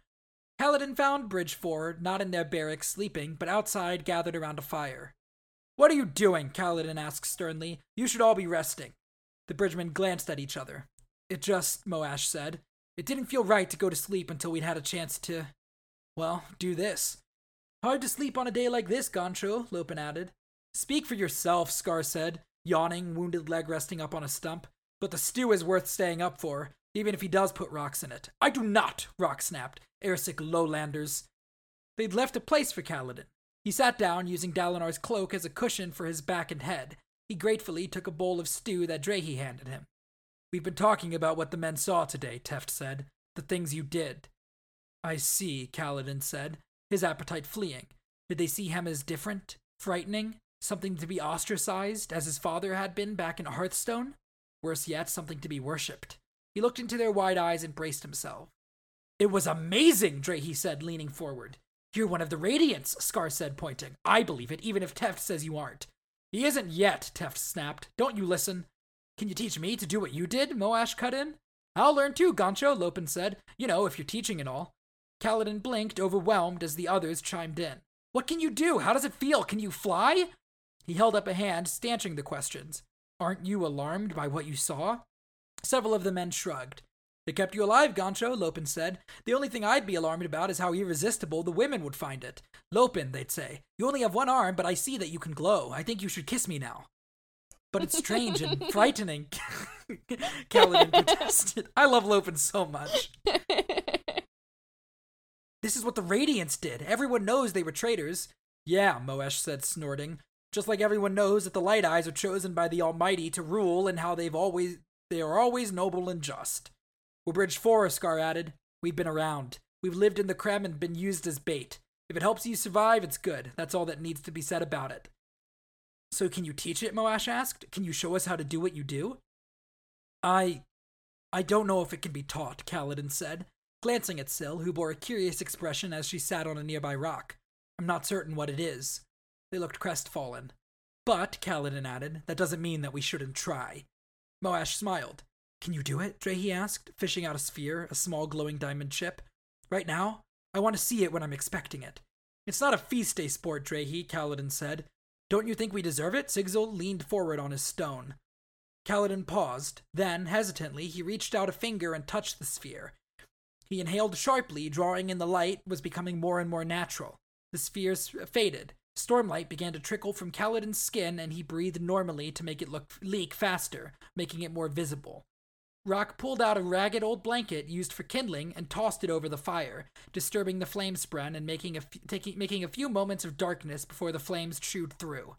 Kaladin found Bridge 4 not in their barracks sleeping, but outside gathered around a fire. What are you doing? Kaladin asked sternly. You should all be resting. The bridgemen glanced at each other. It just, Moash said, it didn't feel right to go to sleep until we'd had a chance to, well, do this. Hard to sleep on a day like this, Gancho, Lopen added. Speak for yourself, Scar said, yawning, wounded leg resting up on a stump. But the stew is worth staying up for, even if he does put rocks in it. I do not, Rock snapped. Airsick lowlanders. They'd left a place for Kaladin. He sat down, using Dalinar's cloak as a cushion for his back and head. He gratefully took a bowl of stew that Drehy handed him. We've been talking about what the men saw today, Teft said. The things you did. I see, Kaladin said, his appetite fleeing. Did they see him as different, frightening, something to be ostracized, as his father had been back in Hearthstone? Worse yet, something to be worshipped. He looked into their wide eyes and braced himself. It was amazing, Drehy said, leaning forward. You're one of the Radiants, Scar said, pointing. I believe it, even if Teft says you aren't. He isn't yet, Teft snapped. Don't you listen. Can you teach me to do what you did? Moash cut in. I'll learn too, Gancho, Lopen said. You know, if you're teaching and all. Kaladin blinked, overwhelmed, as the others chimed in. What can you do? How does it feel? Can you fly? He held up a hand, stanching the questions. Aren't you alarmed by what you saw? Several of the men shrugged. They kept you alive, Gancho, Lopen said. The only thing I'd be alarmed about is how irresistible the women would find it. Lopen, they'd say. You only have one arm, but I see that you can glow. I think you should kiss me now but it's strange and frightening. Kaladin protested. I love Lopen so much. this is what the Radiants did. Everyone knows they were traitors. Yeah, Moash said, snorting. Just like everyone knows that the Light Eyes are chosen by the Almighty to rule and how they've always they are always noble and just. We're Bridge 4, Scar added. We've been around. We've lived in the Krem and been used as bait. If it helps you survive, it's good. That's all that needs to be said about it. So can you teach it? Moash asked. Can you show us how to do what you do? I. I don't know if it can be taught, Kaladin said, glancing at Syl, who bore a curious expression as she sat on a nearby rock. I'm not certain what it is. They looked crestfallen. But, Kaladin added, that doesn't mean that we shouldn't try. Moash smiled. Can you do it? Drehy asked, fishing out a sphere, a small glowing diamond chip. Right now? I want to see it when I'm expecting it. It's not a feast day sport, Drehy, Kaladin said, don't you think we deserve it? Sigzil leaned forward on his stone. Kaladin paused. Then, hesitantly, he reached out a finger and touched the sphere. He inhaled sharply, drawing in the light was becoming more and more natural. The spheres faded. Stormlight began to trickle from Kaladin's skin, and he breathed normally to make it look leak faster, making it more visible. Rock pulled out a ragged old blanket used for kindling and tossed it over the fire, disturbing the flame spren and making a, f- taking, making a few moments of darkness before the flames chewed through.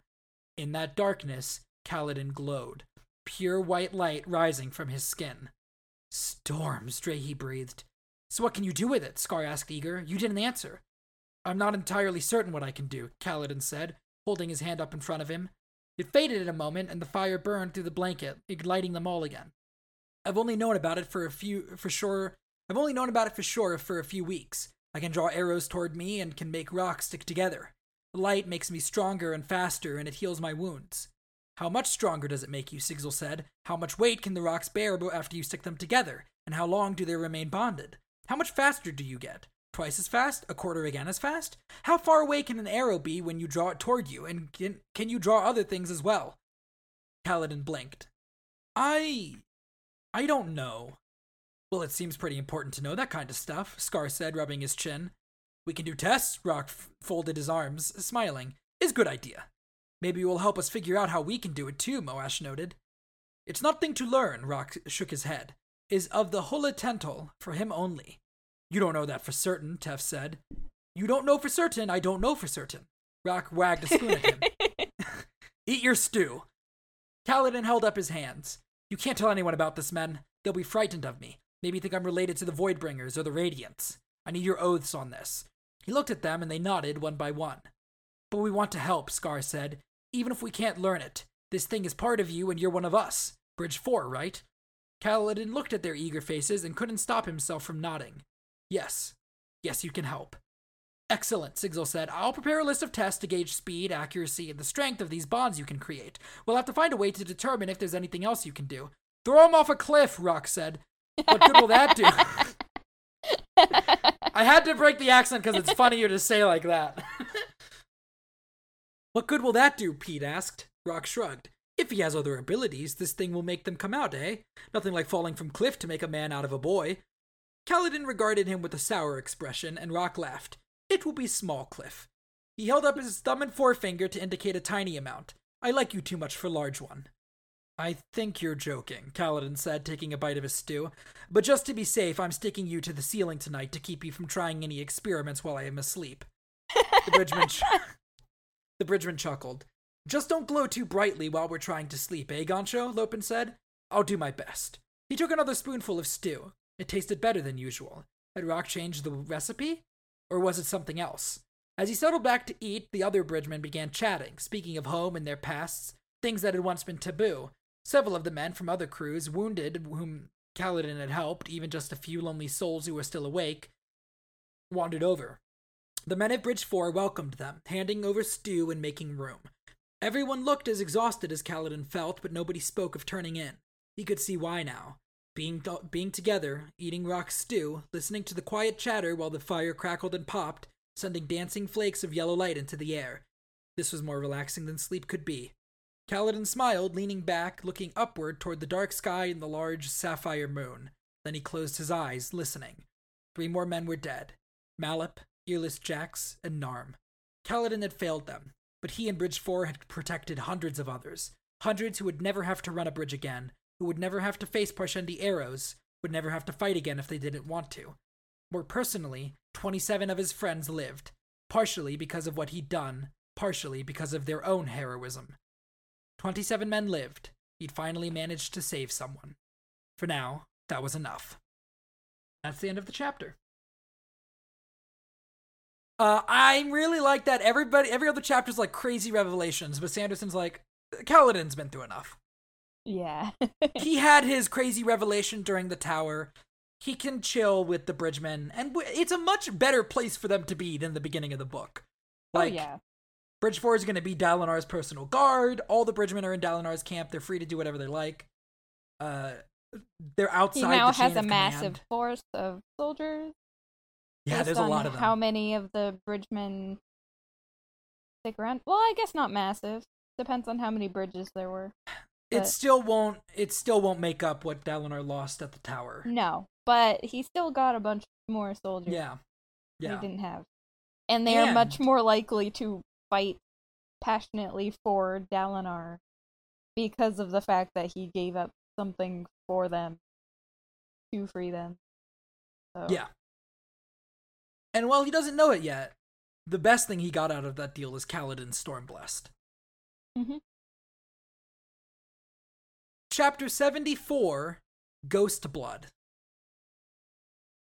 In that darkness, Kaladin glowed, pure white light rising from his skin. Storms, Drehy breathed. So what can you do with it? Scar asked eager. You didn't answer. I'm not entirely certain what I can do, Kaladin said, holding his hand up in front of him. It faded in a moment, and the fire burned through the blanket, igniting them all again. I've only known about it for a few, for sure. I've only known about it for sure for a few weeks. I can draw arrows toward me and can make rocks stick together. The light makes me stronger and faster, and it heals my wounds. How much stronger does it make you? Sigzil said. How much weight can the rocks bear after you stick them together? And how long do they remain bonded? How much faster do you get? Twice as fast? A quarter again as fast? How far away can an arrow be when you draw it toward you? And can, can you draw other things as well? Kaladin blinked. I. I don't know. Well, it seems pretty important to know that kind of stuff, Scar said, rubbing his chin. We can do tests, Rock f- folded his arms, smiling. Is good idea. Maybe you will help us figure out how we can do it too, Moash noted. It's nothing to learn, Rock shook his head. Is of the Hulatental, for him only. You don't know that for certain, Teft said. You don't know for certain, I don't know for certain. Rock wagged a spoon at him. Eat your stew. Kaladin held up his hands. You can't tell anyone about this, men. They'll be frightened of me. Maybe think I'm related to the Voidbringers or the Radiants. I need your oaths on this. He looked at them and they nodded one by one. But we want to help, Scar said. Even if we can't learn it. This thing is part of you and you're one of us. Bridge 4, right? Kaladin looked at their eager faces and couldn't stop himself from nodding. Yes. Yes, you can help. Excellent, Sigzil said. I'll prepare a list of tests to gauge speed, accuracy, and the strength of these bonds you can create. We'll have to find a way to determine if there's anything else you can do. Throw him off a cliff, Rock said. What good will that do? I had to break the accent because it's funnier to say like that. what good will that do? Peet asked. Rock shrugged. If he has other abilities, this thing will make them come out, eh? Nothing like falling from cliff to make a man out of a boy. Kaladin regarded him with a sour expression, and Rock laughed. It will be small, Cliff. He held up his thumb and forefinger to indicate a tiny amount. I like you too much for large one. I think you're joking, Kaladin said, taking a bite of his stew. But just to be safe, I'm sticking you to the ceiling tonight to keep you from trying any experiments while I am asleep. The bridgeman, ch- the bridgeman chuckled. Just don't glow too brightly while we're trying to sleep, eh, Gancho? Lopen said. I'll do my best. He took another spoonful of stew. It tasted better than usual. Had Rock changed the recipe? Or was it something else? As he settled back to eat, the other bridgemen began chatting, speaking of home and their pasts, things that had once been taboo. Several of the men from other crews, wounded, whom Kaladin had helped, even just a few lonely souls who were still awake, wandered over. The men at Bridge 4 welcomed them, handing over stew and making room. Everyone looked as exhausted as Kaladin felt, but nobody spoke of turning in. He could see why now. Being, being together, eating rock stew, listening to the quiet chatter while the fire crackled and popped, sending dancing flakes of yellow light into the air. This was more relaxing than sleep could be. Kaladin smiled, leaning back, looking upward toward the dark sky and the large sapphire moon. Then he closed his eyes, listening. Three more men were dead Malop, Earless Jaks, and Narm. Kaladin had failed them, but he and Bridge 4 had protected hundreds of others. Hundreds who would never have to run a bridge again, who would never have to face Parshendi arrows, would never have to fight again if they didn't want to. More personally, 27 of his friends lived, partially because of what he'd done, partially because of their own heroism. 27 men lived. He'd finally managed to save someone. For now, that was enough. That's the end of the chapter. Uh, I really like that everybody, every other chapter's like crazy revelations, but Sanderson's like, Kaladin's been through enough. Yeah. he had his crazy revelation during the tower. He can chill with the bridgemen, and it's a much better place for them to be than the beginning of the book. Like, oh yeah. Bridge 4 is going to be Dalinar's personal guard. All the bridgemen are in Dalinar's camp. They're free to do whatever they like. Uh, they're outside. He now has a massive command. force of soldiers. Yeah, there's a lot of them. How many of the bridgemen stick around? Well, I guess not massive. Depends on how many bridges there were. It still won't. It still won't make up what Dalinar lost at the tower. No, but he still got a bunch more soldiers. Yeah, yeah. he didn't have, and they are much more likely to fight passionately for Dalinar because of the fact that he gave up something for them to free them. So, Yeah. And while he doesn't know it yet, the best thing he got out of that deal is Kaladin's Stormblessed. Mhm. Chapter 74 Ghost Blood.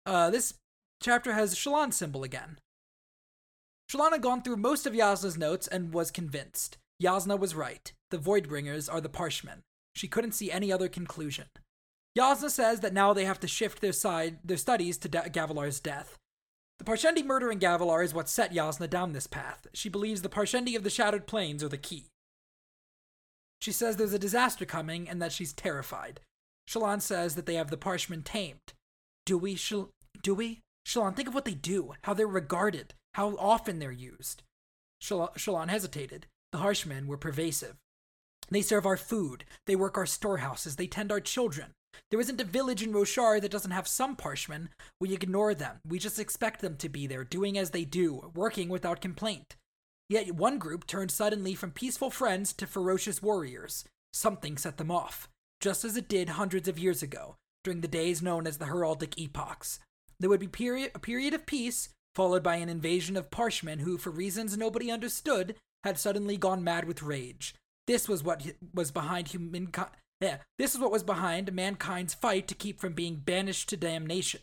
Uh, this chapter has Shallan symbol again. Shallan had gone through most of Yasna's notes and was convinced. Yasna was right. The Voidbringers are the Parshmen. She couldn't see any other conclusion. Yasna says that now they have to shift their side, their studies to da- Gavilar's death. The Parshendi murdering Gavilar is what set Yasna down this path. She believes the Parshendi of the Shattered Plains are the key. She says there's a disaster coming and that she's terrified. Shallan says that they have the Parshmen tamed. Do we, Shal- do we? Shallan, think of what they do, how they're regarded, how often they're used. Shal- Shallan hesitated. The Parshmen were pervasive. They serve our food, they work our storehouses, they tend our children. There isn't a village in Roshar that doesn't have some Parshmen. We ignore them. We just expect them to be there, doing as they do, working without complaint. Yet one group turned suddenly from peaceful friends to ferocious warriors. Something set them off, just as it did hundreds of years ago, during the days known as the Heraldic Epochs. There would be period, a period of peace, followed by an invasion of Parshmen who, for reasons nobody understood, had suddenly gone mad with rage. This was what was behind humankind. Yeah, this is what was behind mankind's fight to keep from being banished to damnation.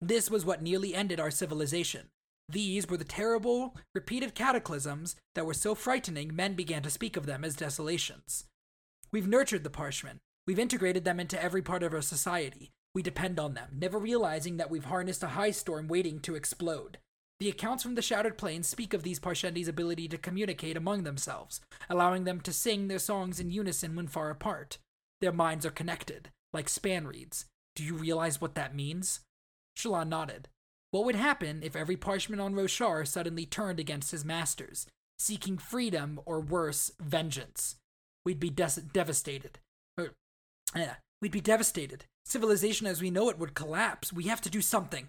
This was what nearly ended our civilization. These were the terrible, repeated cataclysms that were so frightening men began to speak of them as desolations. We've nurtured the Parshmen. We've integrated them into every part of our society. We depend on them, never realizing that we've harnessed a high storm waiting to explode. The accounts from the Shattered Plains speak of these Parshendi's ability to communicate among themselves, allowing them to sing their songs in unison when far apart. Their minds are connected, like span reeds. Do you realize what that means? Shallan nodded. What would happen if every Parshman on Roshar suddenly turned against his masters, seeking freedom or worse, vengeance? We'd be des- devastated. Or, yeah, we'd be devastated. Civilization as we know it would collapse. We have to do something.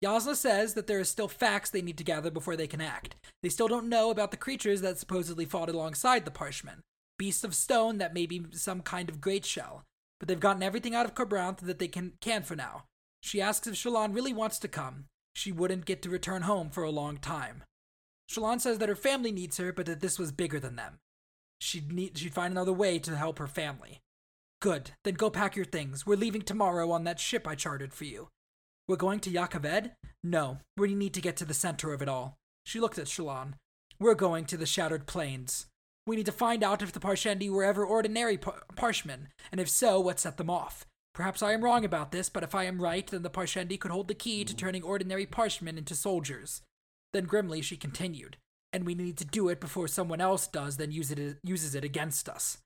Yasna says that there are still facts they need to gather before they can act. They still don't know about the creatures that supposedly fought alongside the Parshmen. Beasts of stone that may be some kind of great shell. But they've gotten everything out of Kharbranth that they can, can for now. She asks if Shallan really wants to come. She wouldn't get to return home for a long time. Shallan says that her family needs her, but that this was bigger than them. She'd need she'd find another way to help her family. Good, then go pack your things. We're leaving tomorrow on that ship I chartered for you. We're going to Jah Keved? No, we need to get to the center of it all. She looked at Shallan. We're going to the Shattered Plains. We need to find out if the Parshendi were ever ordinary par- Parshmen, and if so, what set them off. Perhaps I am wrong about this, but if I am right, then the Parshendi could hold the key to mm. turning ordinary Parshmen into soldiers. Then grimly she continued, and we need to do it before someone else does, then use it, uses it against us.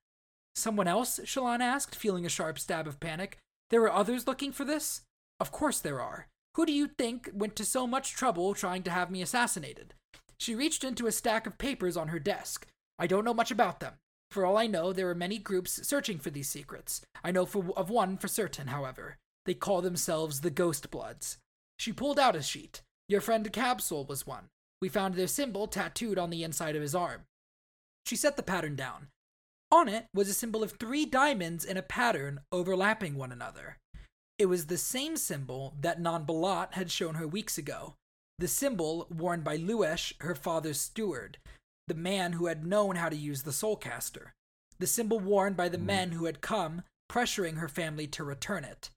Someone else? Shallan asked, feeling a sharp stab of panic. There are others looking for this? Of course there are. Who do you think went to so much trouble trying to have me assassinated? She reached into a stack of papers on her desk. I don't know much about them. For all I know, there are many groups searching for these secrets. I know for, of one for certain, however. They call themselves the Ghost Bloods. She pulled out a sheet. Your friend Kabsal was one. We found their symbol tattooed on the inside of his arm. She set the pattern down. On it was a symbol of three diamonds in a pattern overlapping one another. It was the same symbol that Nan Balat had shown her weeks ago. The symbol worn by Luesh, her father's steward, the man who had known how to use the Soulcaster. The symbol worn by the men who had come, pressuring her family to return it.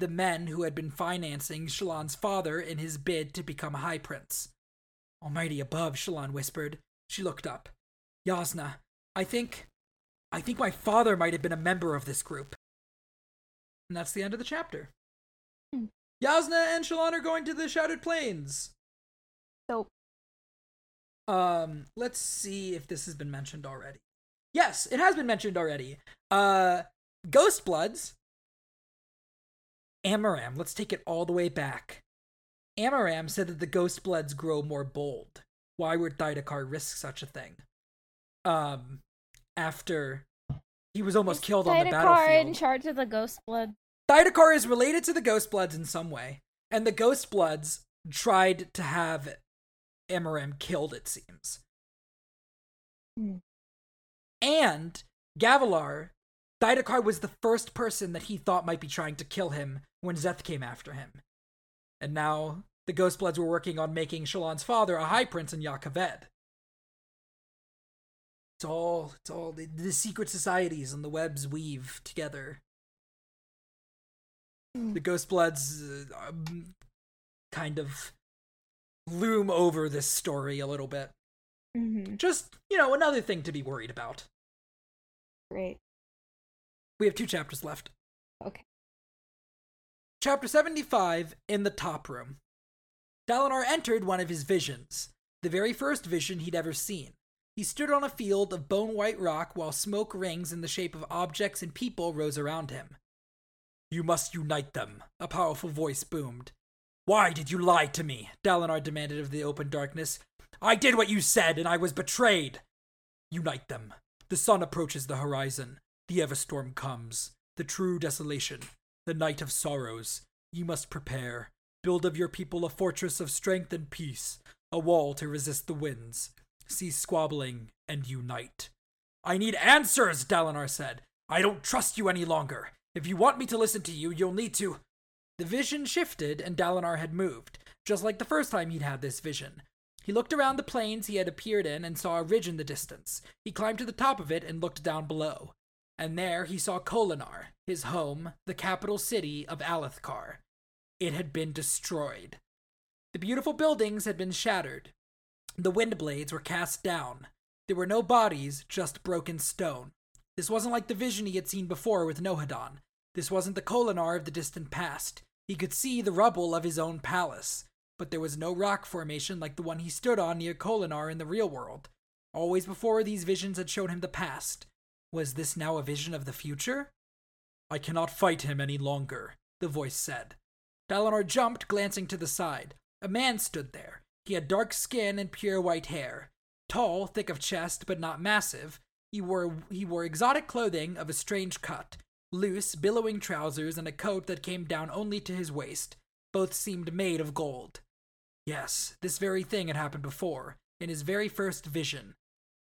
The men who had been financing Shallan's father in his bid to become High Prince. Almighty above, Shallan whispered. She looked up. Yasna, I think. I think my father might have been a member of this group. And that's the end of the chapter. Hmm. Yasna and Shallan are going to the Shattered Plains. So Um, let's see if this has been mentioned already. Yes, it has been mentioned already. Uh, Ghost Bloods. Amaram, let's take it all the way back. Amaram said that the Ghost Bloods grow more bold. Why would Thaidakar risk such a thing? Um, after he was almost is killed on the battlefield. in charge of the Ghost Blood. Thaidakar is related to the Ghost Bloods in some way, and the Ghost Bloods tried to have Amaram killed, it seems. Hmm. And Gavilar, Thaidakar was the first person that he thought might be trying to kill him when Szeth came after him. And now the Ghost Bloods were working on making Shallan's father a high prince in Jah It's all, it's all the, the secret societies and the webs weave together. The Ghost Bloods uh, um, kind of loom over this story a little bit. Mm-hmm. Just, you know, another thing to be worried about. Great. We have two chapters left. Okay. Chapter 75 In the Top Room. Dalinar entered one of his visions, the very first vision he'd ever seen. He stood on a field of bone white rock while smoke rings in the shape of objects and people rose around him. You must unite them, a powerful voice boomed. Why did you lie to me? Dalinar demanded of the open darkness. I did what you said, and I was betrayed. Unite them. The sun approaches the horizon. The Everstorm comes. The true desolation. The night of sorrows. You must prepare. Build of your people a fortress of strength and peace, a wall to resist the winds. Cease squabbling and unite. I need answers, Dalinar said. I don't trust you any longer. If you want me to listen to you, you'll need to. The vision shifted, and Dalinar had moved, just like the first time he'd had this vision. He looked around the plains he had appeared in and saw a ridge in the distance. He climbed to the top of it and looked down below. And there he saw Kholinar, his home, the capital city of Alethkar. It had been destroyed. The beautiful buildings had been shattered. The wind blades were cast down. There were no bodies, just broken stone. This wasn't like the vision he had seen before with Nohadon. This wasn't the Kholinar of the distant past. He could see the rubble of his own palace, but there was no rock formation like the one he stood on near Kholinar in the real world. Always before these visions had shown him the past. Was this now a vision of the future? I cannot fight him any longer, the voice said. Dalinar jumped, glancing to the side. A man stood there. He had dark skin and pure white hair. Tall, thick of chest, but not massive, he wore, he wore exotic clothing of a strange cut loose, billowing trousers, and a coat that came down only to his waist. Both seemed made of gold. Yes, this very thing had happened before, in his very first vision.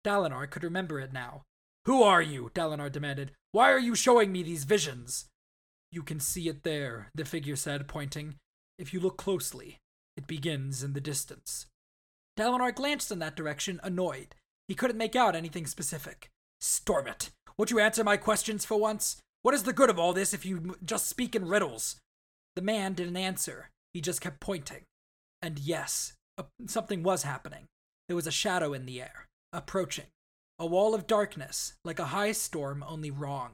Dalinar could remember it now. Who are you? Dalinar demanded. Why are you showing me these visions? You can see it there, the figure said, pointing. If you look closely, it begins in the distance. Dalinar glanced in that direction, annoyed. He couldn't make out anything specific. Storm it! Won't you answer my questions for once? What is the good of all this if you just speak in riddles? The man didn't answer. He just kept pointing. And yes, something was happening. There was a shadow in the air, approaching. A wall of darkness, like a high storm, only wrong.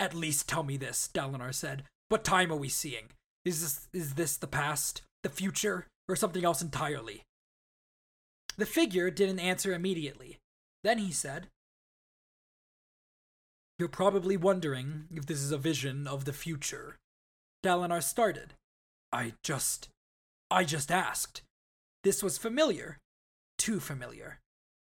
At least tell me this, Dalinar said. What time are we seeing? Is this is this the past, the future, or something else entirely? The figure didn't answer immediately. Then he said, you're probably wondering if this is a vision of the future. Dalinar started. I just. I just asked. This was familiar. Too familiar.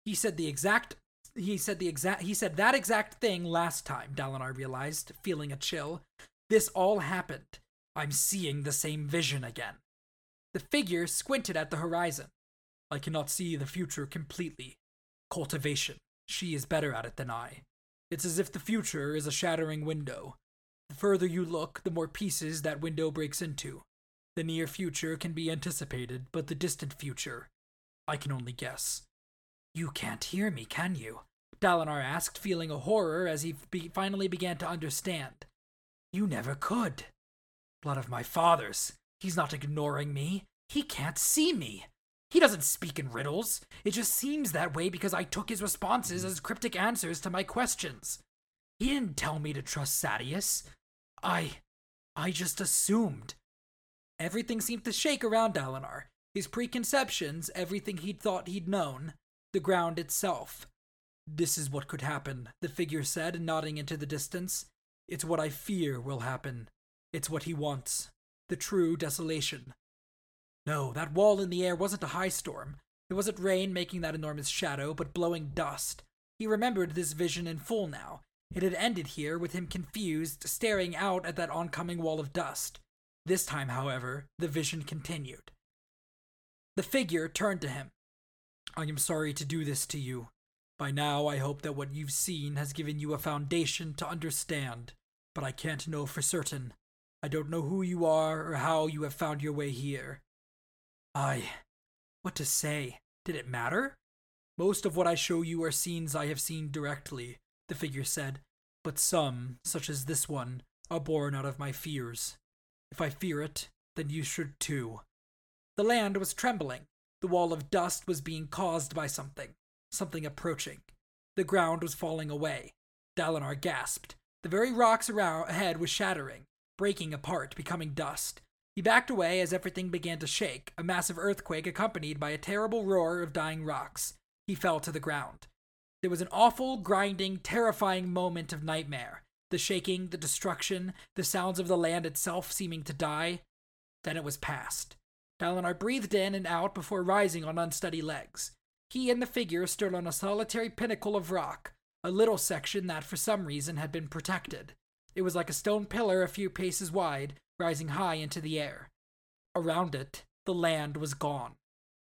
He said the exact. He said the exact. He said that exact thing last time, Dalinar realized, feeling a chill. This all happened. I'm seeing the same vision again. The figure squinted at the horizon. I cannot see the future completely. Cultivation. She is better at it than I. It's as if the future is a shattering window. The further you look, the more pieces that window breaks into. The near future can be anticipated, but the distant future, I can only guess. You can't hear me, can you? Dalinar asked, feeling a horror as he be- finally began to understand. You never could. Blood of my fathers. He's not ignoring me. He can't see me. He doesn't speak in riddles. It just seems that way because I took his responses as cryptic answers to my questions. He didn't tell me to trust Sadeas. I. I just assumed. Everything seemed to shake around Dalinar. His preconceptions, everything he'd thought he'd known, the ground itself. This is what could happen, the figure said, nodding into the distance. It's what I fear will happen. It's what he wants. The true desolation. No, that wall in the air wasn't a high storm. It wasn't rain making that enormous shadow, but blowing dust. He remembered this vision in full now. It had ended here with him confused, staring out at that oncoming wall of dust. This time, however, the vision continued. The figure turned to him. I am sorry to do this to you. By now, I hope that what you've seen has given you a foundation to understand, but I can't know for certain. I don't know who you are or how you have found your way here. I. What to say? Did it matter? Most of what I show you are scenes I have seen directly, the figure said, but some, such as this one, are born out of my fears. If I fear it, then you should too. The land was trembling. The wall of dust was being caused by something, something approaching. The ground was falling away. Dalinar gasped. The very rocks around ahead was shattering, breaking apart, becoming dust. He backed away as everything began to shake, a massive earthquake accompanied by a terrible roar of dying rocks. He fell to the ground. There was an awful, grinding, terrifying moment of nightmare. The shaking, the destruction, the sounds of the land itself seeming to die. Then it was past. Dalinar breathed in and out before rising on unsteady legs. He and the figure stood on a solitary pinnacle of rock, a little section that for some reason had been protected. It was like a stone pillar a few paces wide, rising high into the air. Around it, the land was gone.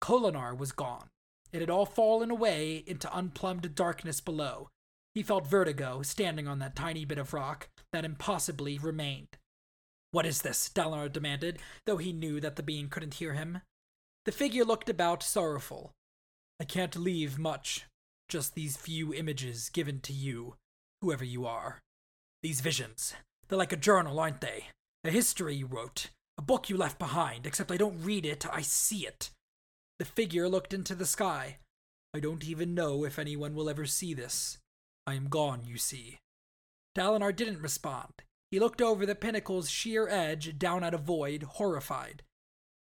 Kholinar was gone. It had all fallen away into unplumbed darkness below. He felt vertigo standing on that tiny bit of rock that impossibly remained. What is this? Dalinar demanded, though he knew that the being couldn't hear him. The figure looked about, sorrowful. I can't leave much, just these few images given to you, whoever you are. These visions. They're like a journal, aren't they? A history you wrote, a book you left behind, except I don't read it, I see it. The figure looked into the sky. I don't even know if anyone will ever see this. I am gone, you see. Dalinar didn't respond. He looked over the pinnacle's sheer edge down at a void, horrified.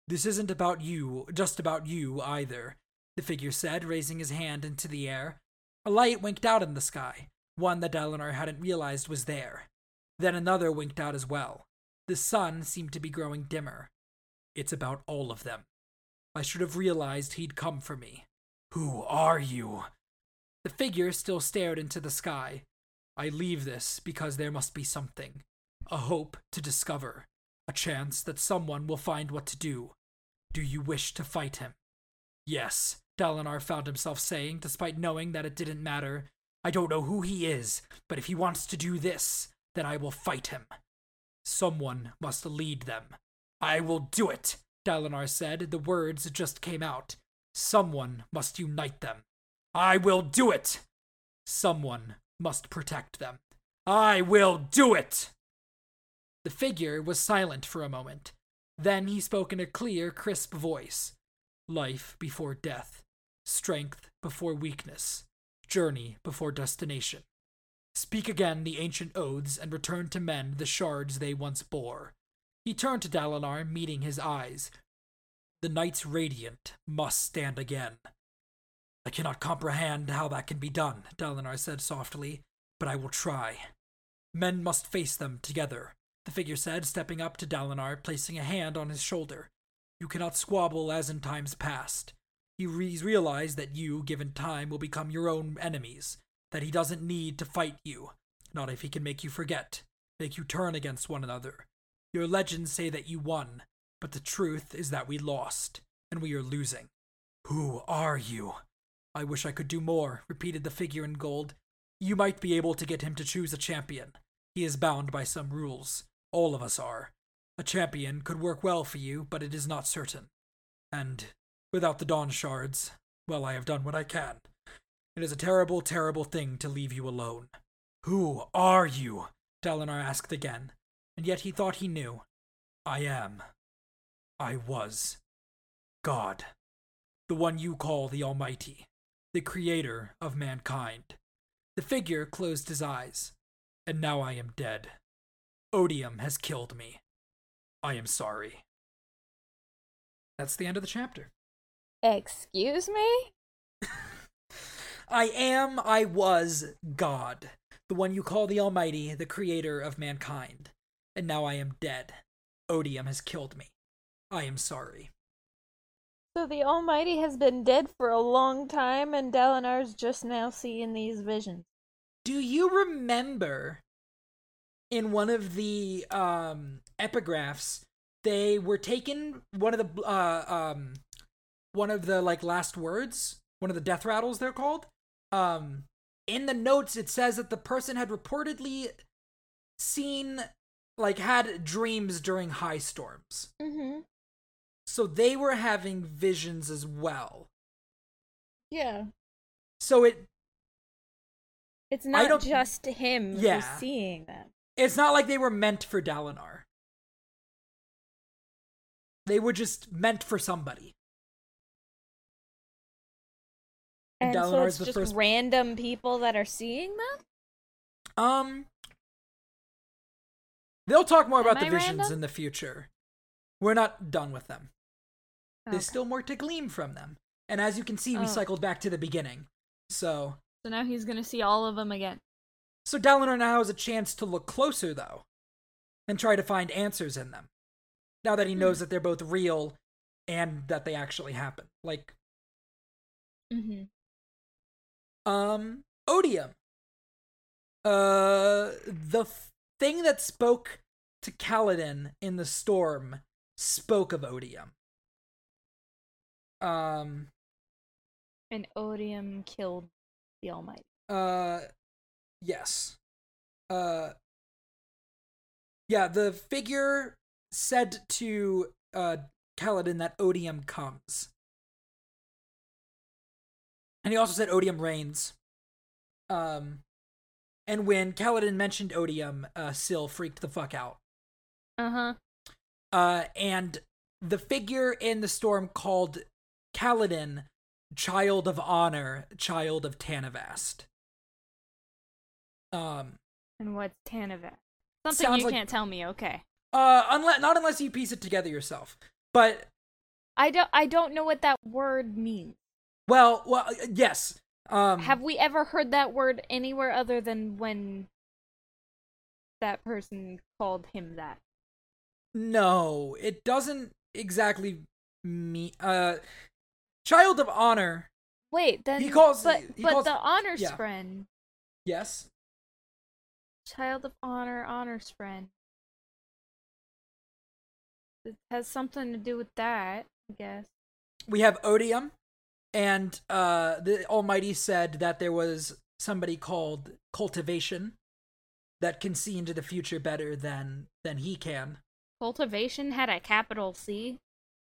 This isn't about you, just about you, either, the figure said, raising his hand into the air. A light winked out in the sky, one that Dalinar hadn't realized was there. Then another winked out as well. The sun seemed to be growing dimmer. It's about all of them. I should have realized he'd come for me. Who are you? The figure still stared into the sky. I leave this because there must be something. A hope to discover. A chance that someone will find what to do. Do you wish to fight him? Yes, Dalinar found himself saying, despite knowing that it didn't matter. I don't know who he is, but if he wants to do this, then I will fight him. Someone must lead them. I will do it, Dalinar said. The words just came out. Someone must unite them. I will do it! Someone must protect them. I will do it! The figure was silent for a moment. Then he spoke in a clear, crisp voice Life before death, strength before weakness, journey before destination. Speak again the ancient oaths and return to men the shards they once bore. He turned to Dalinar, meeting his eyes. The Knights Radiant must stand again. I cannot comprehend how that can be done, Dalinar said softly, but I will try. Men must face them together, the figure said, stepping up to Dalinar, placing a hand on his shoulder. You cannot squabble as in times past. He re- realized that you, given time, will become your own enemies, that he doesn't need to fight you, not if he can make you forget, make you turn against one another. Your legends say that you won, but the truth is that we lost, and we are losing. Who are you? I wish I could do more, repeated the figure in gold. You might be able to get him to choose a champion. He is bound by some rules. All of us are. A champion could work well for you, but it is not certain. And without the Dawn Shards, well, I have done what I can. It is a terrible, terrible thing to leave you alone. Who are you? Dalinar asked again, and yet he thought he knew. I am. I was. God. The one you call the Almighty. The creator of mankind. The figure closed his eyes. And now I am dead. Odium has killed me. I am sorry. That's the end of the chapter. Excuse me? I am, I was God, the one you call the Almighty, the creator of mankind. And now I am dead. Odium has killed me. I am sorry. So the Almighty has been dead for a long time, and Dalinar's just now seeing these visions. Do you remember in one of the um, epigraphs, they were taken one of the uh, um, one of the like last words, one of the death rattles they're called. Um, in the notes, it says that the person had reportedly seen like had dreams during high storms. Mm-hmm. So they were having visions as well. Yeah. So it It's not just him Yeah. who's seeing them. it's not like they were meant for Dalinar. They were just meant for somebody. And so it's the just first- random people that are seeing them? Um They'll talk more Am about the I visions random? in the future. We're not done with them. Okay. There's still more to glean from them. And as you can see, we Oh. cycled back to the beginning. So So now he's gonna see all of them again. So Dalinar now has a chance to look closer, though, and try to find answers in them. Now that he knows Hmm. that they're both real and that they actually happen. Like, Mm-hmm. Um, Odium. Uh, the f- thing that spoke to Kaladin in the storm spoke of Odium. Um, And Odium killed the Almighty. Uh, yes. Uh, yeah, the figure said to uh Kaladin that odium comes. And he also said odium reigns. Um, and when Kaladin mentioned odium, uh, Syl freaked the fuck out. Uh huh. Uh, and the figure in the storm called Kaladin Child of Honor, Child of Tanavast. Um, And what's Tanavast? Something you like- can't tell me. Okay. uh, unless not unless you piece it together yourself. But I don't. I don't know what that word means. Well, well, uh, yes. Um, Have we ever heard that word anywhere other than when that person called him that? no, it doesn't exactly mean. Uh, Child of Honor. Wait, then He calls- but he but calls- the honors yeah. friend, Yes. child of honor, honors friend. It has something to do with that, I guess. we have odium and uh the almighty said that there was somebody called cultivation that can see into the future better than than he can. Cultivation had a capital C.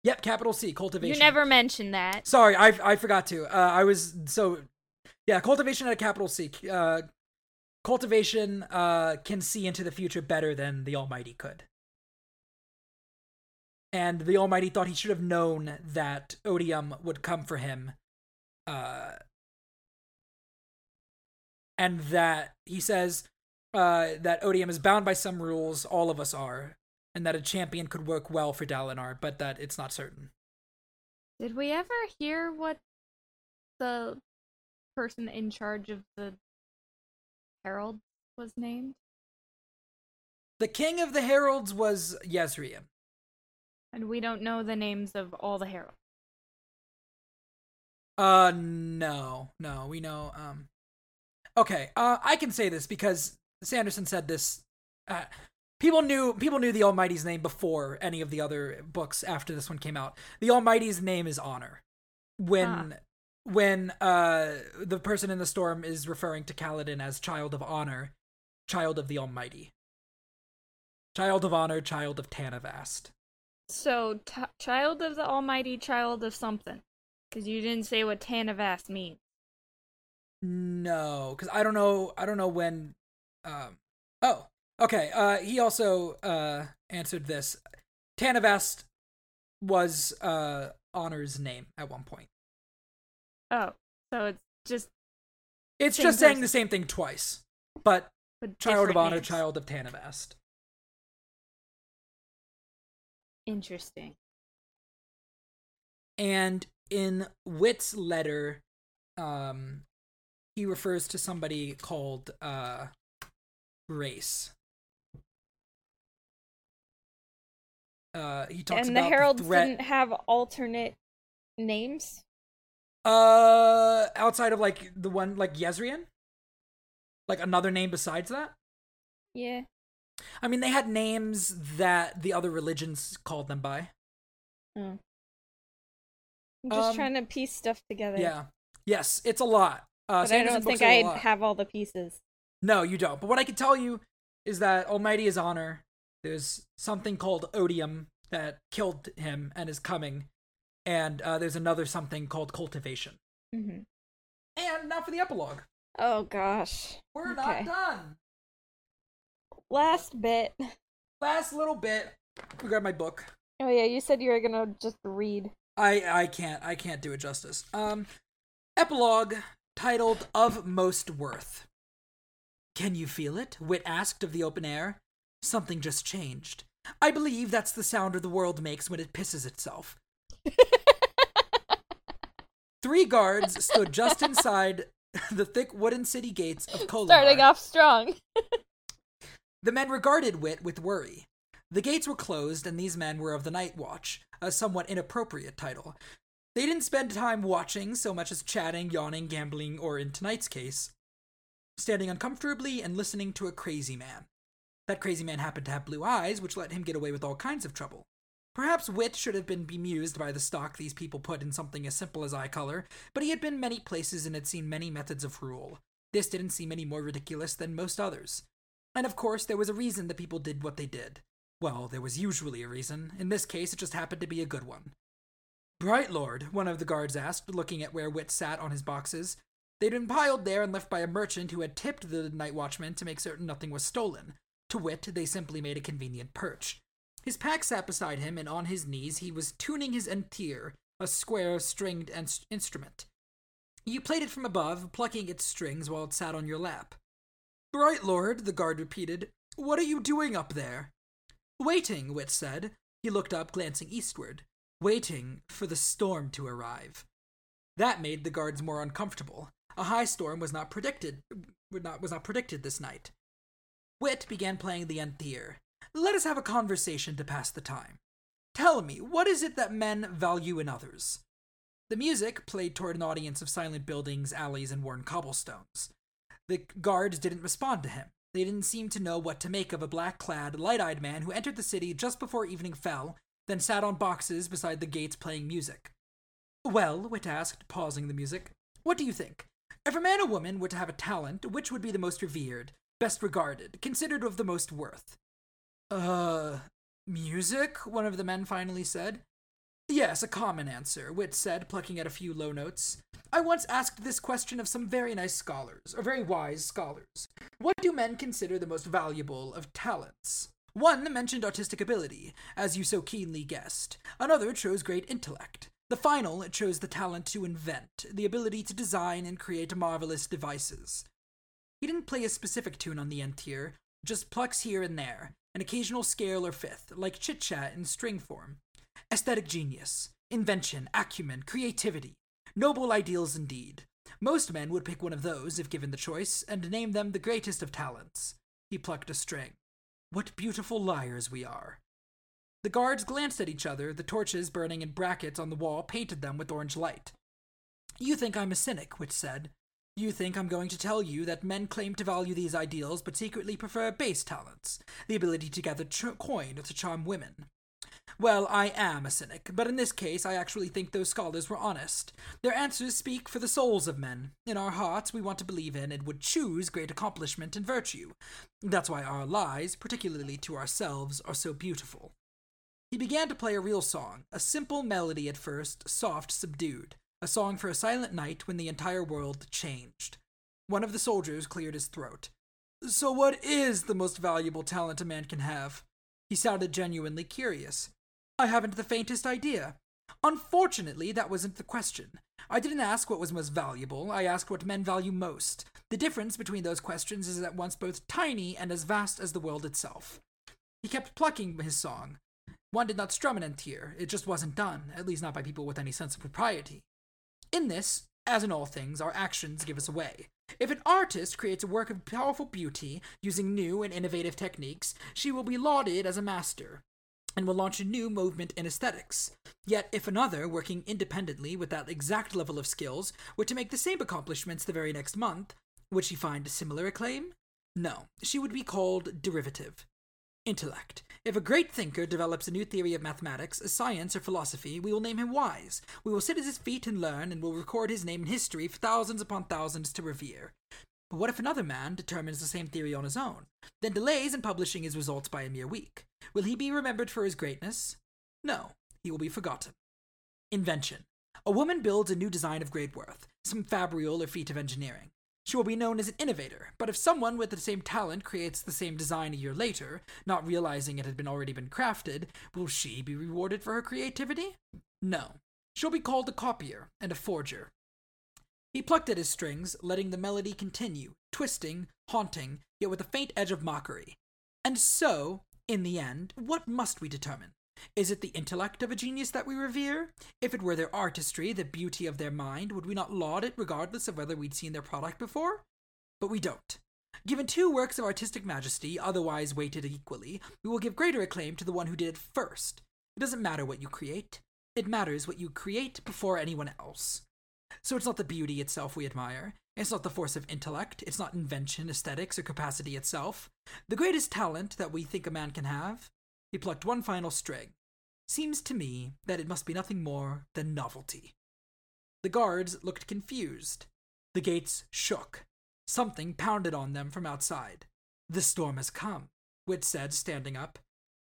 yep capital c cultivation. You never mentioned that. sorry i i forgot to. Uh i was so yeah cultivation had a capital c. Uh cultivation uh can see into the future better than the almighty could and the almighty thought he should have known that odium would come for him uh and that he says uh that odium is bound by some rules all of us are and that a champion could work well for dalinar but that it's not certain Did we ever hear what the person in charge of the herald was named? the king of the heralds was Yezreel. And we don't know the names of all the heralds. Uh, no, no, we know. Um, okay. Uh, I can say this because Sanderson said this. Uh, people knew people knew the Almighty's name before any of the other books after this one came out. The Almighty's name is Honor. When when uh the person in the storm is referring to Kaladin as Child of Honor, Child of the Almighty. Child of Honor, Child of Tanavast. So, t- child of the Almighty, child of something. Because you didn't say what Tanavast means. No, because I don't know. I don't know when. Um. Oh, okay. Uh, he also uh answered this. Tanavast was uh Honor's name at one point. Oh, so it's just It's just saying the same thing twice, but with Child of Honor, names. Child of Tanavast. Interesting. And in Wit's letter, um, he refers to somebody called uh Grace. Uh, he talks and the heralds threat. didn't have alternate names? Uh, outside of like the one like Yezrian, like another name besides that. Yeah. I mean, they had names that the other religions called them by. Oh. I'm just Um, trying to piece stuff together. Yeah. Yes, it's a lot. Uh, But I don't think I have all the pieces. No, you don't. But what I can tell you is that Almighty is honor. There's something called odium that killed him and is coming, and uh, there's another something called cultivation. hmm And now for the epilogue. Oh gosh. We're Okay. not done. Last bit. Last little bit. I grab my book. Oh yeah, you said you were gonna just read. I I can't I can't do it justice. Um, epilogue titled "Of Most Worth." Can you feel it? Wit asked of the open air. Something just changed. I believe that's the sound the world makes when it pisses itself. Three guards stood just inside the thick wooden city gates of Kholinar. Starting off strong. The men regarded Wit with worry. The gates were closed, and these men were of the Night Watch, a somewhat inappropriate title. They didn't spend time watching so much as chatting, yawning, gambling, or in tonight's case, standing uncomfortably and listening to a crazy man. That crazy man happened to have blue eyes, which let him get away with all kinds of trouble. Perhaps Wit should have been bemused by the stock these people put in something as simple as eye color, but he had been many places and had seen many methods of rule. This didn't seem any more ridiculous than most others. And of course, there was a reason the people did what they did. Well, there was usually a reason. In this case, it just happened to be a good one. Bright Lord, one of the guards asked, looking at where Wit sat on his boxes. They'd been piled there and left by a merchant who had tipped the night watchman to make certain nothing was stolen. To Wit, they simply made a convenient perch. His pack sat beside him, and on his knees he was tuning his entir, a square stringed instrument. You played it from above, plucking its strings while it sat on your lap. Bright Lord, the guard repeated, what are you doing up there? Waiting, Wit said. He looked up, glancing eastward. Waiting for the storm to arrive. That made the guards more uncomfortable. A high storm was not predicted not, was not predicted this night. Wit began playing the entir. Let us have a conversation to pass the time. Tell me, what is it that men value in others? The music played toward an audience of silent buildings, alleys, and worn cobblestones. The guards didn't respond to him. They didn't seem to know what to make of a black clad, light eyed man who entered the city just before evening fell, then sat on boxes beside the gates playing music. Well, Wit asked, pausing the music, what do you think? If a man or woman were to have a talent, which would be the most revered, best regarded, considered of the most worth? Uh, music? One of the men finally said. Yes, a common answer, Wit said, plucking at a few low notes. I once asked this question of some very nice scholars, or very wise scholars. What do men consider the most valuable of talents? One mentioned artistic ability, as you so keenly guessed. Another chose great intellect. The final chose the talent to invent, the ability to design and create marvelous devices. He didn't play a specific tune on the entir, just plucks here and there, an occasional scale or fifth, like chit chat in string form. Aesthetic genius, invention, acumen, creativity. Noble ideals indeed. Most men would pick one of those, if given the choice, and name them the greatest of talents. He plucked a string. What beautiful liars we are. The guards glanced at each other, the torches burning in brackets on the wall painted them with orange light. You think I'm a cynic, Wit said. You think I'm going to tell you that men claim to value these ideals but secretly prefer base talents, the ability to gather coin or to charm women. Well, I am a cynic, but in this case I actually think those scholars were honest. Their answers speak for the souls of men. In our hearts, we want to believe in and would choose great accomplishment and virtue. That's why our lies, particularly to ourselves, are so beautiful. He began to play a real song, a simple melody at first, soft, subdued, a song for a silent night when the entire world changed. One of the soldiers cleared his throat. So, what is the most valuable talent a man can have? He sounded genuinely curious. I haven't the faintest idea. Unfortunately, that wasn't the question. I didn't ask what was most valuable, I asked what men value most. The difference between those questions is at once both tiny and as vast as the world itself. He kept plucking his song. One did not strum an entir, it just wasn't done, at least not by people with any sense of propriety. In this, as in all things, our actions give us away. If an artist creates a work of powerful beauty using new and innovative techniques, she will be lauded as a master and will launch a new movement in aesthetics. Yet, if another, working independently with that exact level of skills, were to make the same accomplishments the very next month, would she find similar acclaim? No, she would be called derivative. Intellect. If a great thinker develops a new theory of mathematics, a science, or philosophy, we will name him wise. We will sit at his feet and learn, and will record his name in history for thousands upon thousands to revere. But what if another man determines the same theory on his own, then delays in publishing his results by a mere week? Will he be remembered for his greatness? No, he will be forgotten. Invention. A woman builds a new design of great worth, some fabrial or feat of engineering. She will be known as an innovator, but if someone with the same talent creates the same design a year later, not realizing it had been already been crafted, will she be rewarded for her creativity? No. She'll be called a copier and a forger. He plucked at his strings, letting the melody continue, twisting, haunting, yet with a faint edge of mockery. And so, in the end, what must we determine? Is it the intellect of a genius that we revere? If it were their artistry, the beauty of their mind, would we not laud it regardless of whether we'd seen their product before? But we don't. Given two works of artistic majesty, otherwise weighted equally, we will give greater acclaim to the one who did it first. It doesn't matter what you create, it matters what you create before anyone else. So it's not the beauty itself we admire, it's not the force of intellect, it's not invention, aesthetics, or capacity itself. The greatest talent that we think a man can have, he plucked one final string. Seems to me that it must be nothing more than novelty. The guards looked confused. The gates shook. Something pounded on them from outside. The storm has come, Wit said, standing up.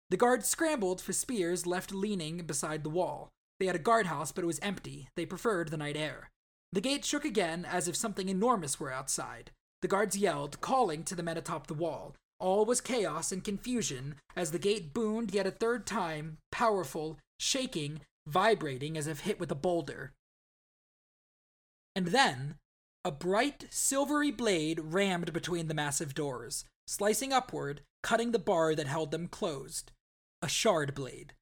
The guards scrambled for spears left leaning beside the wall. They had a guardhouse, but it was empty. They preferred the night air. The gate shook again as if something enormous were outside. The guards yelled, calling to the men atop the wall. All was chaos and confusion as the gate boomed yet a third time, powerful, shaking, vibrating as if hit with a boulder. And then, a bright, silvery blade rammed between the massive doors, slicing upward, cutting the bar that held them closed. A shard blade.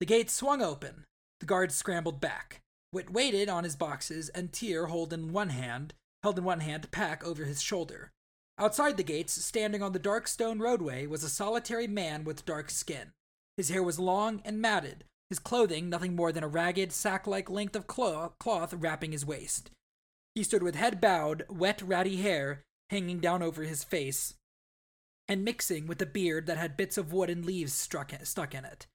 The gate swung open. The guards scrambled back. Wit waited on his boxes, entir held in one hand, held in one hand pack over his shoulder. Outside the gates, standing on the dark stone roadway, was a solitary man with dark skin. His hair was long and matted, his clothing nothing more than a ragged, sack like length of cloth wrapping his waist. He stood with head bowed, wet, ratty hair hanging down over his face, and mixing with a beard that had bits of wood and leaves struck, stuck in it.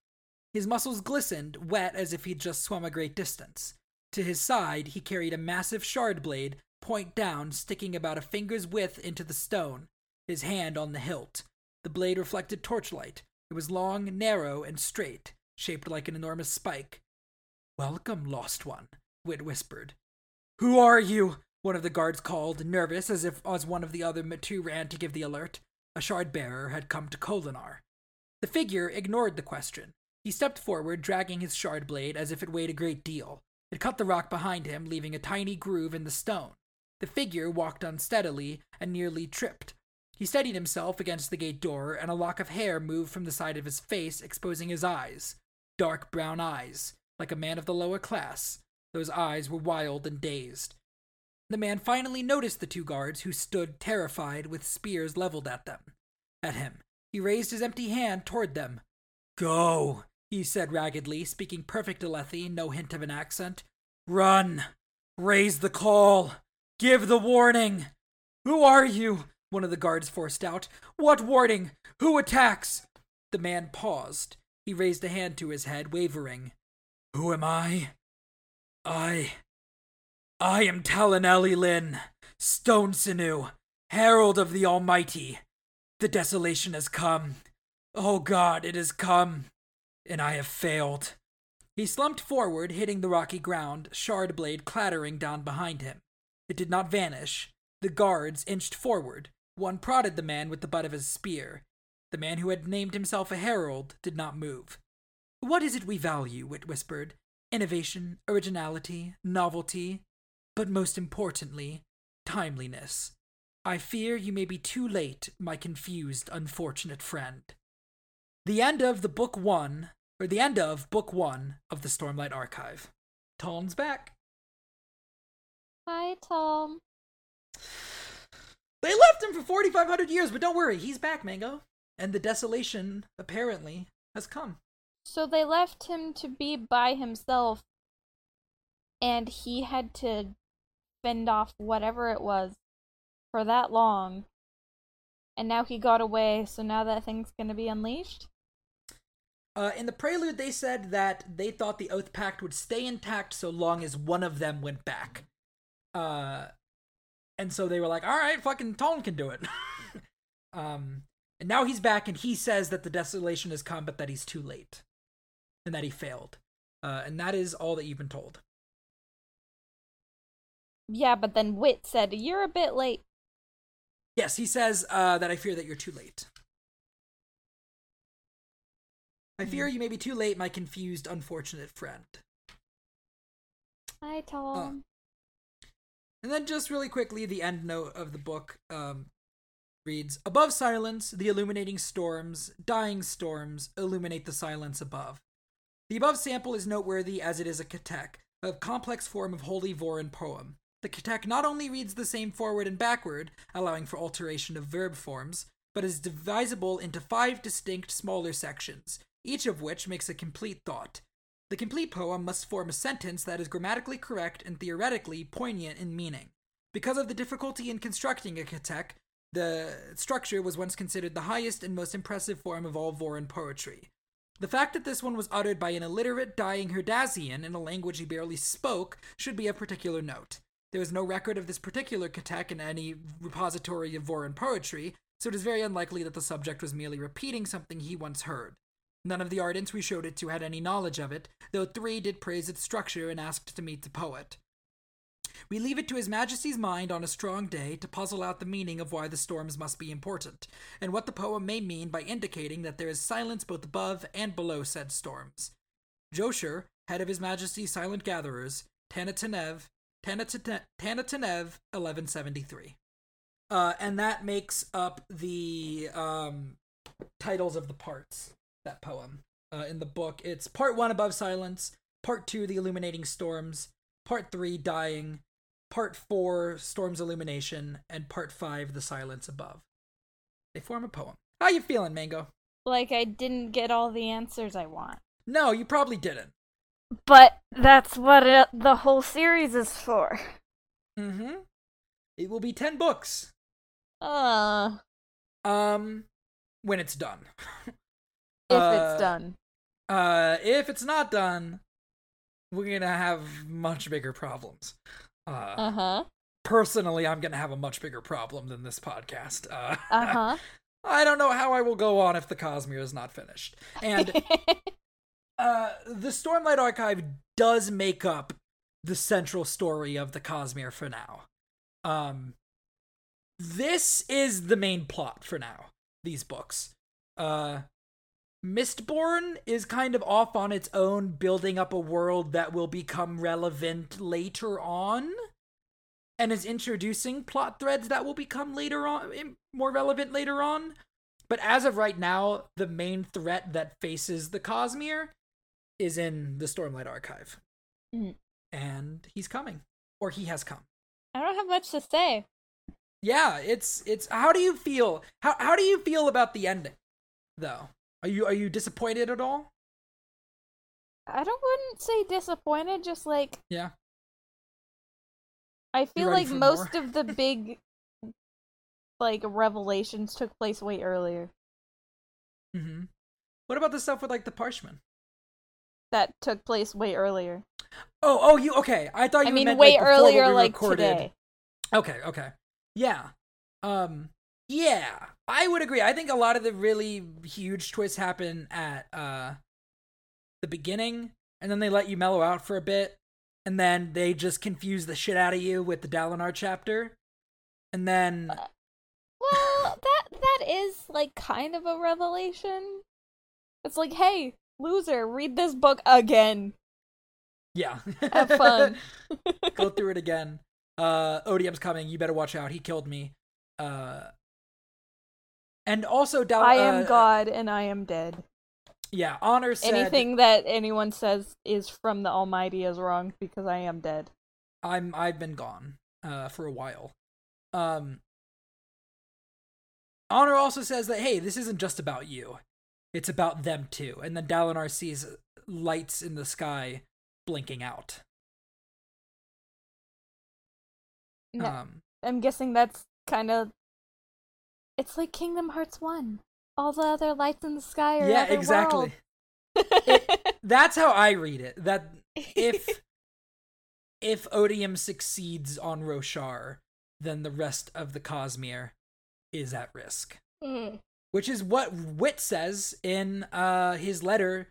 His muscles glistened, wet as if he'd just swum a great distance. To his side, he carried a massive shard blade, point down, sticking about a finger's width into the stone, his hand on the hilt. The blade reflected torchlight. It was long, narrow, and straight, shaped like an enormous spike. Welcome, lost one, Wit whispered. Who are you? One of the guards called, nervous as if as one of the other two ran to give the alert. A shard bearer had come to Kholinar. The figure ignored the question. He stepped forward, dragging his shard blade as if it weighed a great deal. It cut the rock behind him, leaving a tiny groove in the stone. The figure walked unsteadily and nearly tripped. He steadied himself against the gate door, and a lock of hair moved from the side of his face, exposing his eyes. Dark brown eyes, like a man of the lower class. Those eyes were wild and dazed. The man finally noticed the two guards, who stood terrified with spears leveled at them. At him. He raised his empty hand toward them. Go, he said raggedly, speaking perfect Alethi, no hint of an accent. Run! Raise the call! Give the warning! Who are you? One of the guards forced out. What warning? Who attacks? The man paused. He raised a hand to his head, wavering. Who am I? I. I am Talenelat'Elin, Stone Sinew, Herald of the Almighty. The desolation has come. Oh God, it has come and I have failed. He slumped forward, hitting the rocky ground, shard blade clattering down behind him. It did not vanish. The guards inched forward. One prodded the man with the butt of his spear. The man who had named himself a herald did not move. What is it we value? Wit whispered. Innovation, originality, novelty, but most importantly, timeliness. I fear you may be too late, my confused, unfortunate friend. The end of the book one or the end of book one of the Stormlight Archive. Taln's back. Hi, Taln. They left him for 4,500 years, but don't worry, he's back, Mango. And the desolation, apparently, has come. So they left him to be by himself, and he had to fend off whatever it was for that long. And now he got away, so now that thing's gonna be unleashed? Uh, in the prelude, they said that they thought the Oath Pact would stay intact so long as one of them went back. Uh, and so they were like, all right, fucking Taln can do it. um, and now he's back and he says that the desolation has come, but that he's too late and that he failed. Uh, and that is all that you've been told. Yeah, but then Wit said, You're a bit late. Yes, he says uh, that I fear that you're too late. I fear you may be too late, my confused, unfortunate friend. Hi, Taln. And then, just really quickly, the end note of the book um, reads Above silence, the illuminating storms, dying storms, illuminate the silence above. The above sample is noteworthy as it is a ketek, a complex form of holy Vorin poem. The ketek not only reads the same forward and backward, allowing for alteration of verb forms, but is divisible into five distinct smaller sections, each of which makes a complete thought. The complete poem must form a sentence that is grammatically correct and theoretically poignant in meaning. Because of the difficulty in constructing a ketek, the structure was once considered the highest and most impressive form of all Vorin poetry. The fact that this one was uttered by an illiterate, dying Herdazian in a language he barely spoke should be of particular note. There is no record of this particular ketek in any repository of Vorin poetry, so it is very unlikely that the subject was merely repeating something he once heard. None of the ardents we showed it to had any knowledge of it, though three did praise its structure and asked to meet the poet. We leave it to His Majesty's mind on a strong day to puzzle out the meaning of why the storms must be important, and what the poem may mean by indicating that there is silence both above and below said storms. Joshor, head of His Majesty's Silent Gatherers, Tanatanev, Tanatanev, Tanatanev 1173. Uh, and that makes up the um, titles of the parts, that poem. Uh, in the book, it's part one, Above Silence, part two, The Illuminating Storms, part three, Dying, part four, Storm's Illumination, and part five, The Silence Above. They form a poem. How you feeling, Mango? Like I didn't get all the answers I want. No, you probably didn't. But that's what it, the whole series is for. Mm-hmm. It will be ten books. Uh, Um, when it's done. if Uh, it's done. Uh, if it's not done, we're gonna have much bigger problems. Uh, Uh huh. personally, I'm gonna have a much bigger problem than this podcast. Uh, Uh huh. I don't know how I will go on if the Cosmere is not finished. And uh, the Stormlight Archive does make up the central story of the Cosmere for now. Um, this is the main plot for now. These books. Uh, Mistborn is kind of off on its own, building up a world that will become relevant later on, and is introducing plot threads that will become later on more relevant later on. But as of right now, the main threat that faces the Cosmere is in the Stormlight Archive, Mhm. and he's coming, or he has come. I don't have much to say. Yeah, it's it's. How do you feel? How how do you feel about the ending, though? Are you are you disappointed at all? I don't wouldn't say disappointed, just like Yeah. I feel like most more? of the big like revelations took place way earlier. Mm-hmm. What about the stuff with like the Parshmen? That took place way earlier. Oh, oh, you okay? I thought you I mean, meant, way like, earlier, we like recorded. today. Okay, okay. Yeah. Um yeah, I would agree. I think a lot of the really huge twists happen at uh the beginning and then they let you mellow out for a bit and then they just confuse the shit out of you with the Dalinar chapter. And then Well, that that is like kind of a revelation. It's like, hey, loser, read this book again. yeah. Have fun. Go through it again. Uh Odium's coming. You better watch out. He killed me. Uh and also Dal- I am uh, God and I am dead. Yeah, Honor said Anything that anyone says is from the Almighty is wrong because I am dead. I'm I've been gone uh for a while. Um Honor also says that hey, this isn't just about you. It's about them too. And then Dalinar sees lights in the sky blinking out. No, Um I'm guessing that's kind of. It's like Kingdom Hearts 1. All the other lights in the sky are yeah, exactly. world. That's how I read it. That if if Odium succeeds on Roshar, then the rest of the Cosmere is at risk. Mm. which is what Wit says in uh his letter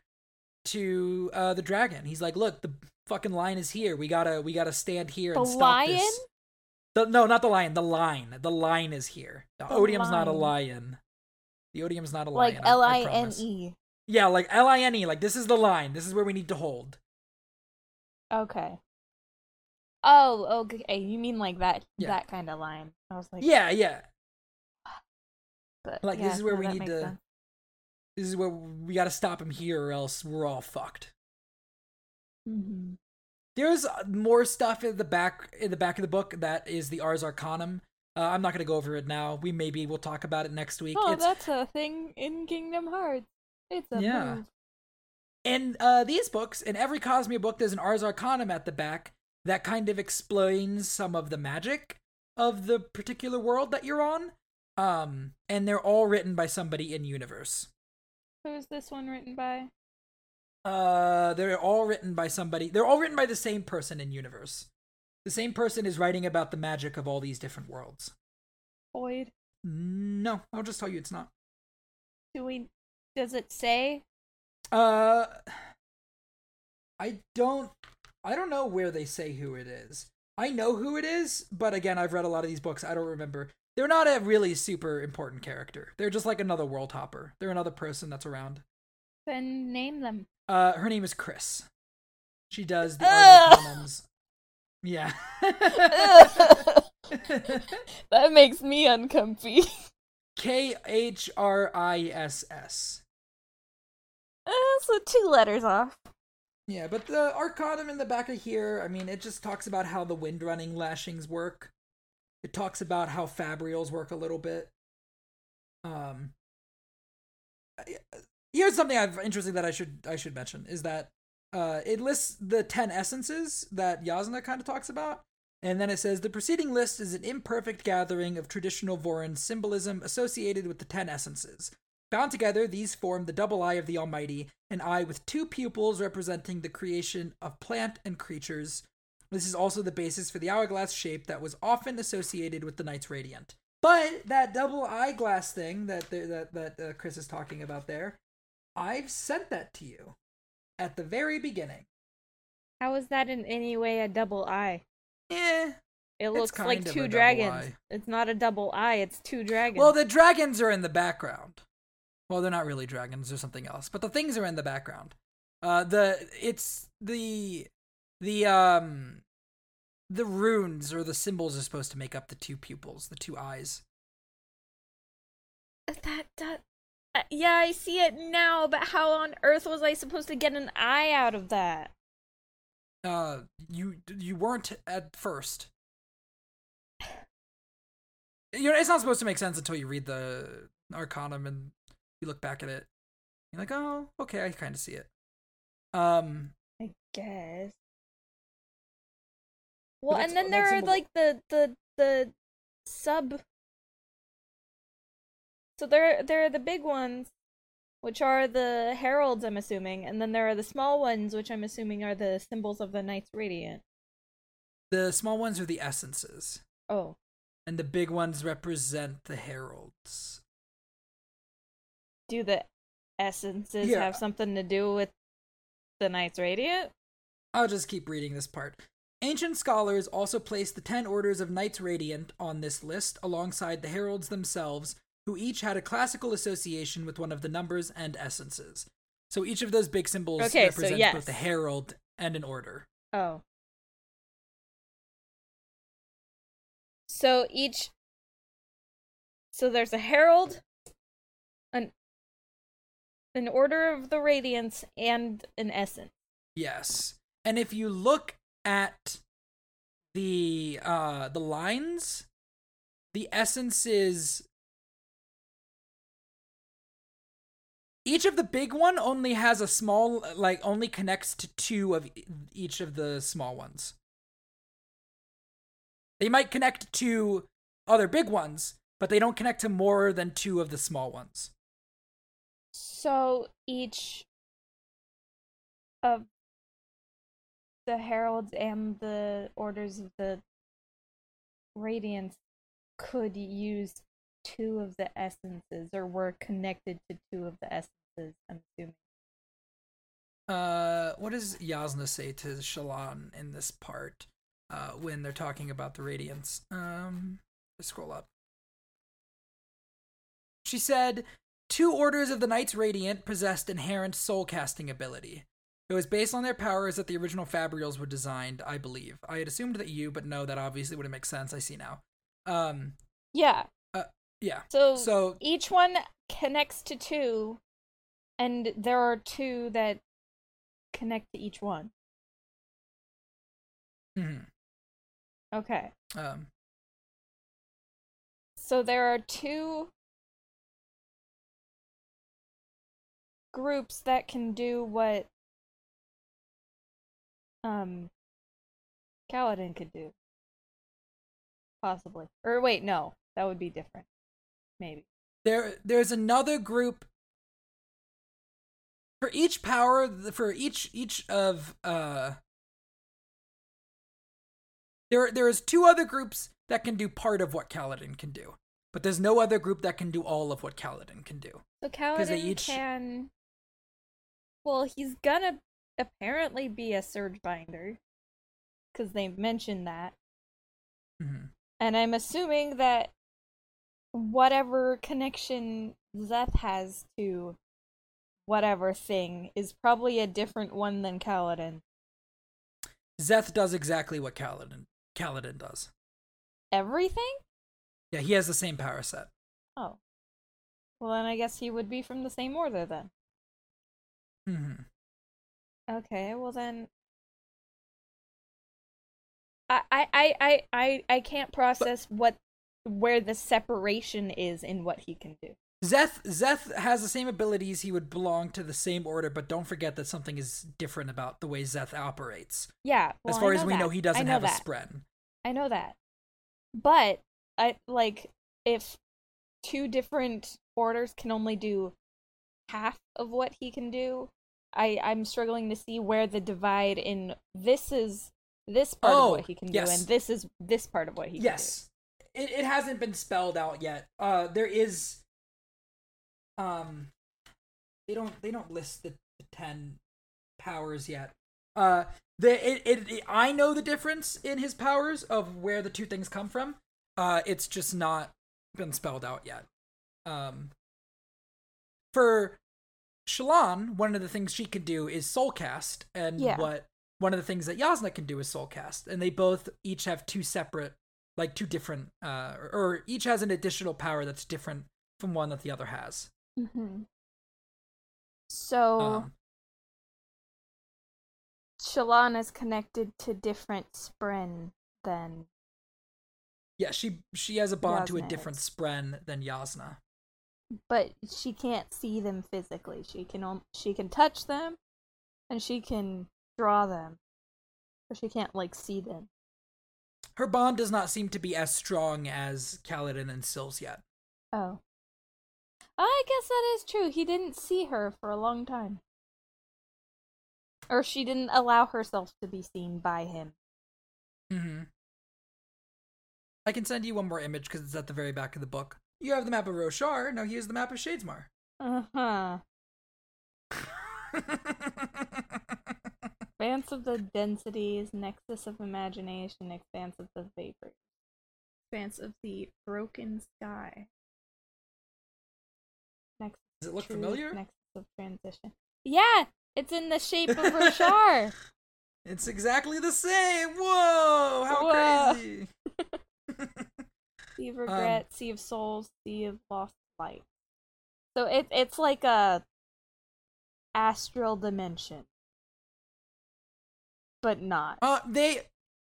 to uh the dragon. He's like, "Look, the fucking line is here. We gotta we gotta stand here The and stop lion? this." The, no, not the lion. The line. The line is here. The, The Odium's not a lion. The Odium's not a like lion. I- L I N. E. Yeah, like L I N E. Like this is the line. This is where we need to hold. Okay. Oh, okay. You mean like that Yeah. that kind of line? I was like, Yeah, yeah. but like, this is where no, we need to- sense. This is where we gotta stop him here, or else we're all fucked. Mm-hmm. There's more stuff in the back in the back of the book that is the Ars Arcanum. Uh, I'm not going to go over it now. We maybe we'll talk about it next week. Oh, it's, that's a thing in Kingdom Hearts. It's a Yeah. in uh, these books, in every Cosmere book, there's an Ars Arcanum at the back that kind of explains some of the magic of the particular world that you're on. Um, and they're all written by somebody in universe. Who's this one written by? Uh, they're all written by somebody. They're all written by the same person in universe. The same person is writing about the magic of all these different worlds. Boyd. No, I'll just tell you it's not. Do we? Does it say? Uh, I don't. I don't know where they say who it is. I know who it is, but again, I've read a lot of these books. I don't remember. They're not a really super important character. They're just like another world hopper. They're another person that's around. Then name them. Uh, her name is Khriss. She does the Ugh. Arcanums. Yeah. that makes me uncomfy. K H R I S S. Uh, so two letters off. Yeah, but the Arcanum in the back of here, I mean, it just talks about how the wind running lashings work. It talks about how fabrials work a little bit. Um, here's something I've interesting that I should I should mention is that uh, it lists the ten essences that Jasnah kind of talks about, and then it says the preceding list is an imperfect gathering of traditional Vorin symbolism associated with the ten essences. Bound together, these form the double eye of the Almighty, an eye with two pupils representing the creation of plant and creatures. This is also the basis for the hourglass shape that was often associated with the Knights Radiant. But that double eyeglass thing that that that uh, Khriss is talking about there, I've sent that to you at the very beginning. How is that in any way a double eye? Eh. It It's looks like of two double dragons. eye. It's not a double eye. It's two dragons. Well, the dragons are in the background. Well, they're not really dragons; they're something else. But the things are in the background. Uh, the it's the the um the runes or the symbols are supposed to make up the two pupils, the two eyes. that that. Yeah, I see it now. But how on earth was I supposed to get an eye out of that? Uh, you you weren't at first. You know, it's not supposed to make sense until you read the Arcanum and you look back at it. You're like, oh, okay, I kind of see it. Um, I guess. Well, and then there are like the the the sub. So there there are the big ones, which are the heralds. I'm assuming, and then there are the small ones, which I'm assuming are the symbols of the Knights Radiant. the small ones are the essences. Oh, and the big ones represent the heralds. do the essences Yeah. have something to do with the Knights Radiant? I'll just keep reading this part. Ancient scholars also place the ten orders of Knights Radiant on this list alongside the heralds themselves, who each had a classical association with one of the numbers and essences. So each of those big symbols Okay, so represents yes. both a herald and an order. Oh. So each So there's a herald, an an order of the radiance and an essence. Yes. And if you look at the uh the lines, the essence each of the big one only has a small like only connects to two of each of the small ones. They might connect to other big ones, but they don't connect to more than two of the small ones. So each of the heralds and the orders of the radiance could use two of the essences or were connected to two of the essences, I'm assuming. Uh, what does Jasnah say to Shallan in this part uh, when they're talking about the radiance? Um, let's scroll up. She said, Two orders of the Knights Radiant possessed inherent soul casting ability. It was based on their powers that the original Fabrials were designed, I believe. I had assumed that you, but no, that obviously wouldn't make sense. I see now. Um, Yeah. Yeah. So, So, each one connects to two, and there are two that connect to each one. hmm Okay. Um, So there are two groups that can do what um Kaladin could do. Possibly. Or wait, no. That would be different. Maybe. there, there's another group for each power. For each each of uh, there there is two other groups that can do part of what Kaladin can do, but there's no other group that can do all of what Kaladin can do. So they Kaladin each- can Well, he's gonna apparently be a surge binder. Cause they mentioned that. hmm And I'm assuming that whatever connection Szeth has to whatever thing is probably a different one than Kaladin. Szeth does exactly what Kaladin Kaladin does. Everything? Yeah, he has the same power set. Oh. Well, then I guess he would be from the same order then. hmm Okay, well then. I I I I I, I can't process what where the separation is in what he can do. Szeth Szeth has the same abilities. He would belong to the same order, but don't forget that something is different about the way Szeth operates. Yeah. as far as we know, he doesn't know have a that. spren. I know that. But I like if two different orders can only do half of what he can do, I I'm struggling to see where the divide in this is this part Oh, of what he can yes. do and this is this part of what he Yes, it it hasn't been spelled out yet. Uh, there is. Um, they don't they don't list the, the ten powers yet. Uh, the it, it it I know the difference in his powers of where the two things come from. Uh, it's just not been spelled out yet. Um, for Shallan, one of the things she can do is soul cast, and Yeah. what one of the things that Jasnah can do is soul cast, and they both each have two separate, like two different, uh, or, or each has an additional power that's different from one that the other has. do. hmm So Um, Shallan is connected to different spren than yeah, she she has a bond to a different is. spren than Jasnah. but she can't see them physically. She can she can touch them, and she can draw them, but she can't like see them. Her bond does not seem to be as strong as Kaladin and Syl's yet. Oh, I guess that is true. He didn't see her for a long time, or she didn't allow herself to be seen by him. Mm-hmm. I can send you one more image because it's at the very back of the book. You have the map of Roshar. Now here's the map of Shadesmar. Uh huh. Expanse of the densities, nexus of imagination, expanse of the vapor, expanse of the broken sky. Nexus Does it of look truth, familiar? Nexus of transition. Yeah, it's in the shape of a Roshar. It's exactly the same. Whoa! How Whoa. crazy! sea of Um, regret, sea of souls, sea of lost light. So it it's like a astral dimension, but not. Uh, they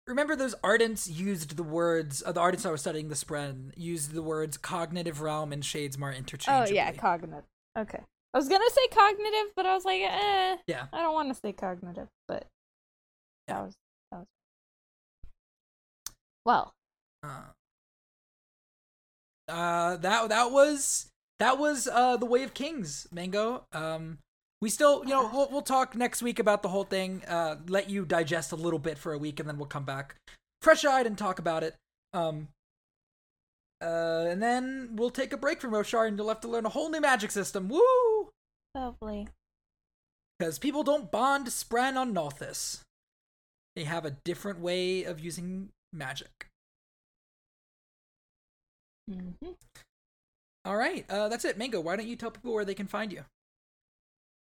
remember those ardents used the words. Uh, the ardents that were studying the spren used the words cognitive realm and Shadesmar interchangeably. Oh yeah, cognitive. Okay. I was gonna say cognitive, but I was like, eh, yeah. I don't want to say cognitive. But that was that was. Well, Uh, uh, that that was that was uh the way of kings, Mango. Um, we still, you know, we'll we'll talk next week about the whole thing. Uh, let you digest a little bit for a week, and then we'll come back fresh eyed and talk about it. Um. Uh, and then we'll take a break from Roshar, and you'll have to learn a whole new magic system. Woo! lovely. Because people don't bond spren on Nalthis. They have a different way of using magic. hmm All right, uh, that's it. Mango, why don't you tell people where they can find you?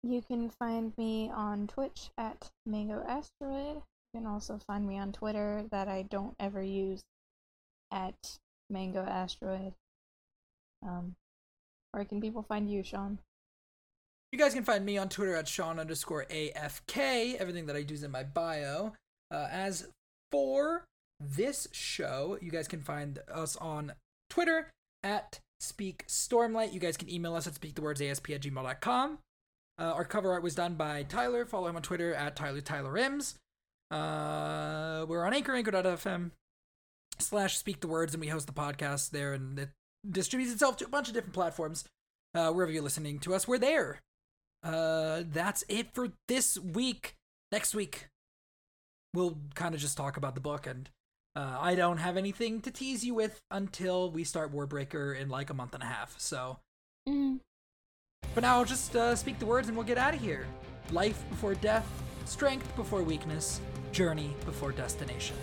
You can find me on Twitch at Mango Asteroid. You can also find me on Twitter that I don't ever use at Mango Asteroid. Um, where can people find you, Sean? You guys can find me on Twitter at Sean underscore AFK. Everything that I do is in my bio. Uh, as for this show, you guys can find us on Twitter at Speak Stormlight. You guys can email us at speakthewordsasp at gmail.com. Uh, our cover art was done by Tyler. Follow him on Twitter at Tyler Tyler Ims. Uh, we're on Anchor, Anchor.fm slash Speak the Words, and we host the podcast there, and it distributes itself to a bunch of different platforms. Uh, wherever you're listening to us, we're there. Uh, that's it for this week. Next week, we'll kind of just talk about the book, and uh, I don't have anything to tease you with until we start Warbreaker in like a month and a half. So, Mhm. For now, I'll just uh, speak the words and we'll get out of here. Life before death, strength before weakness, journey before destination.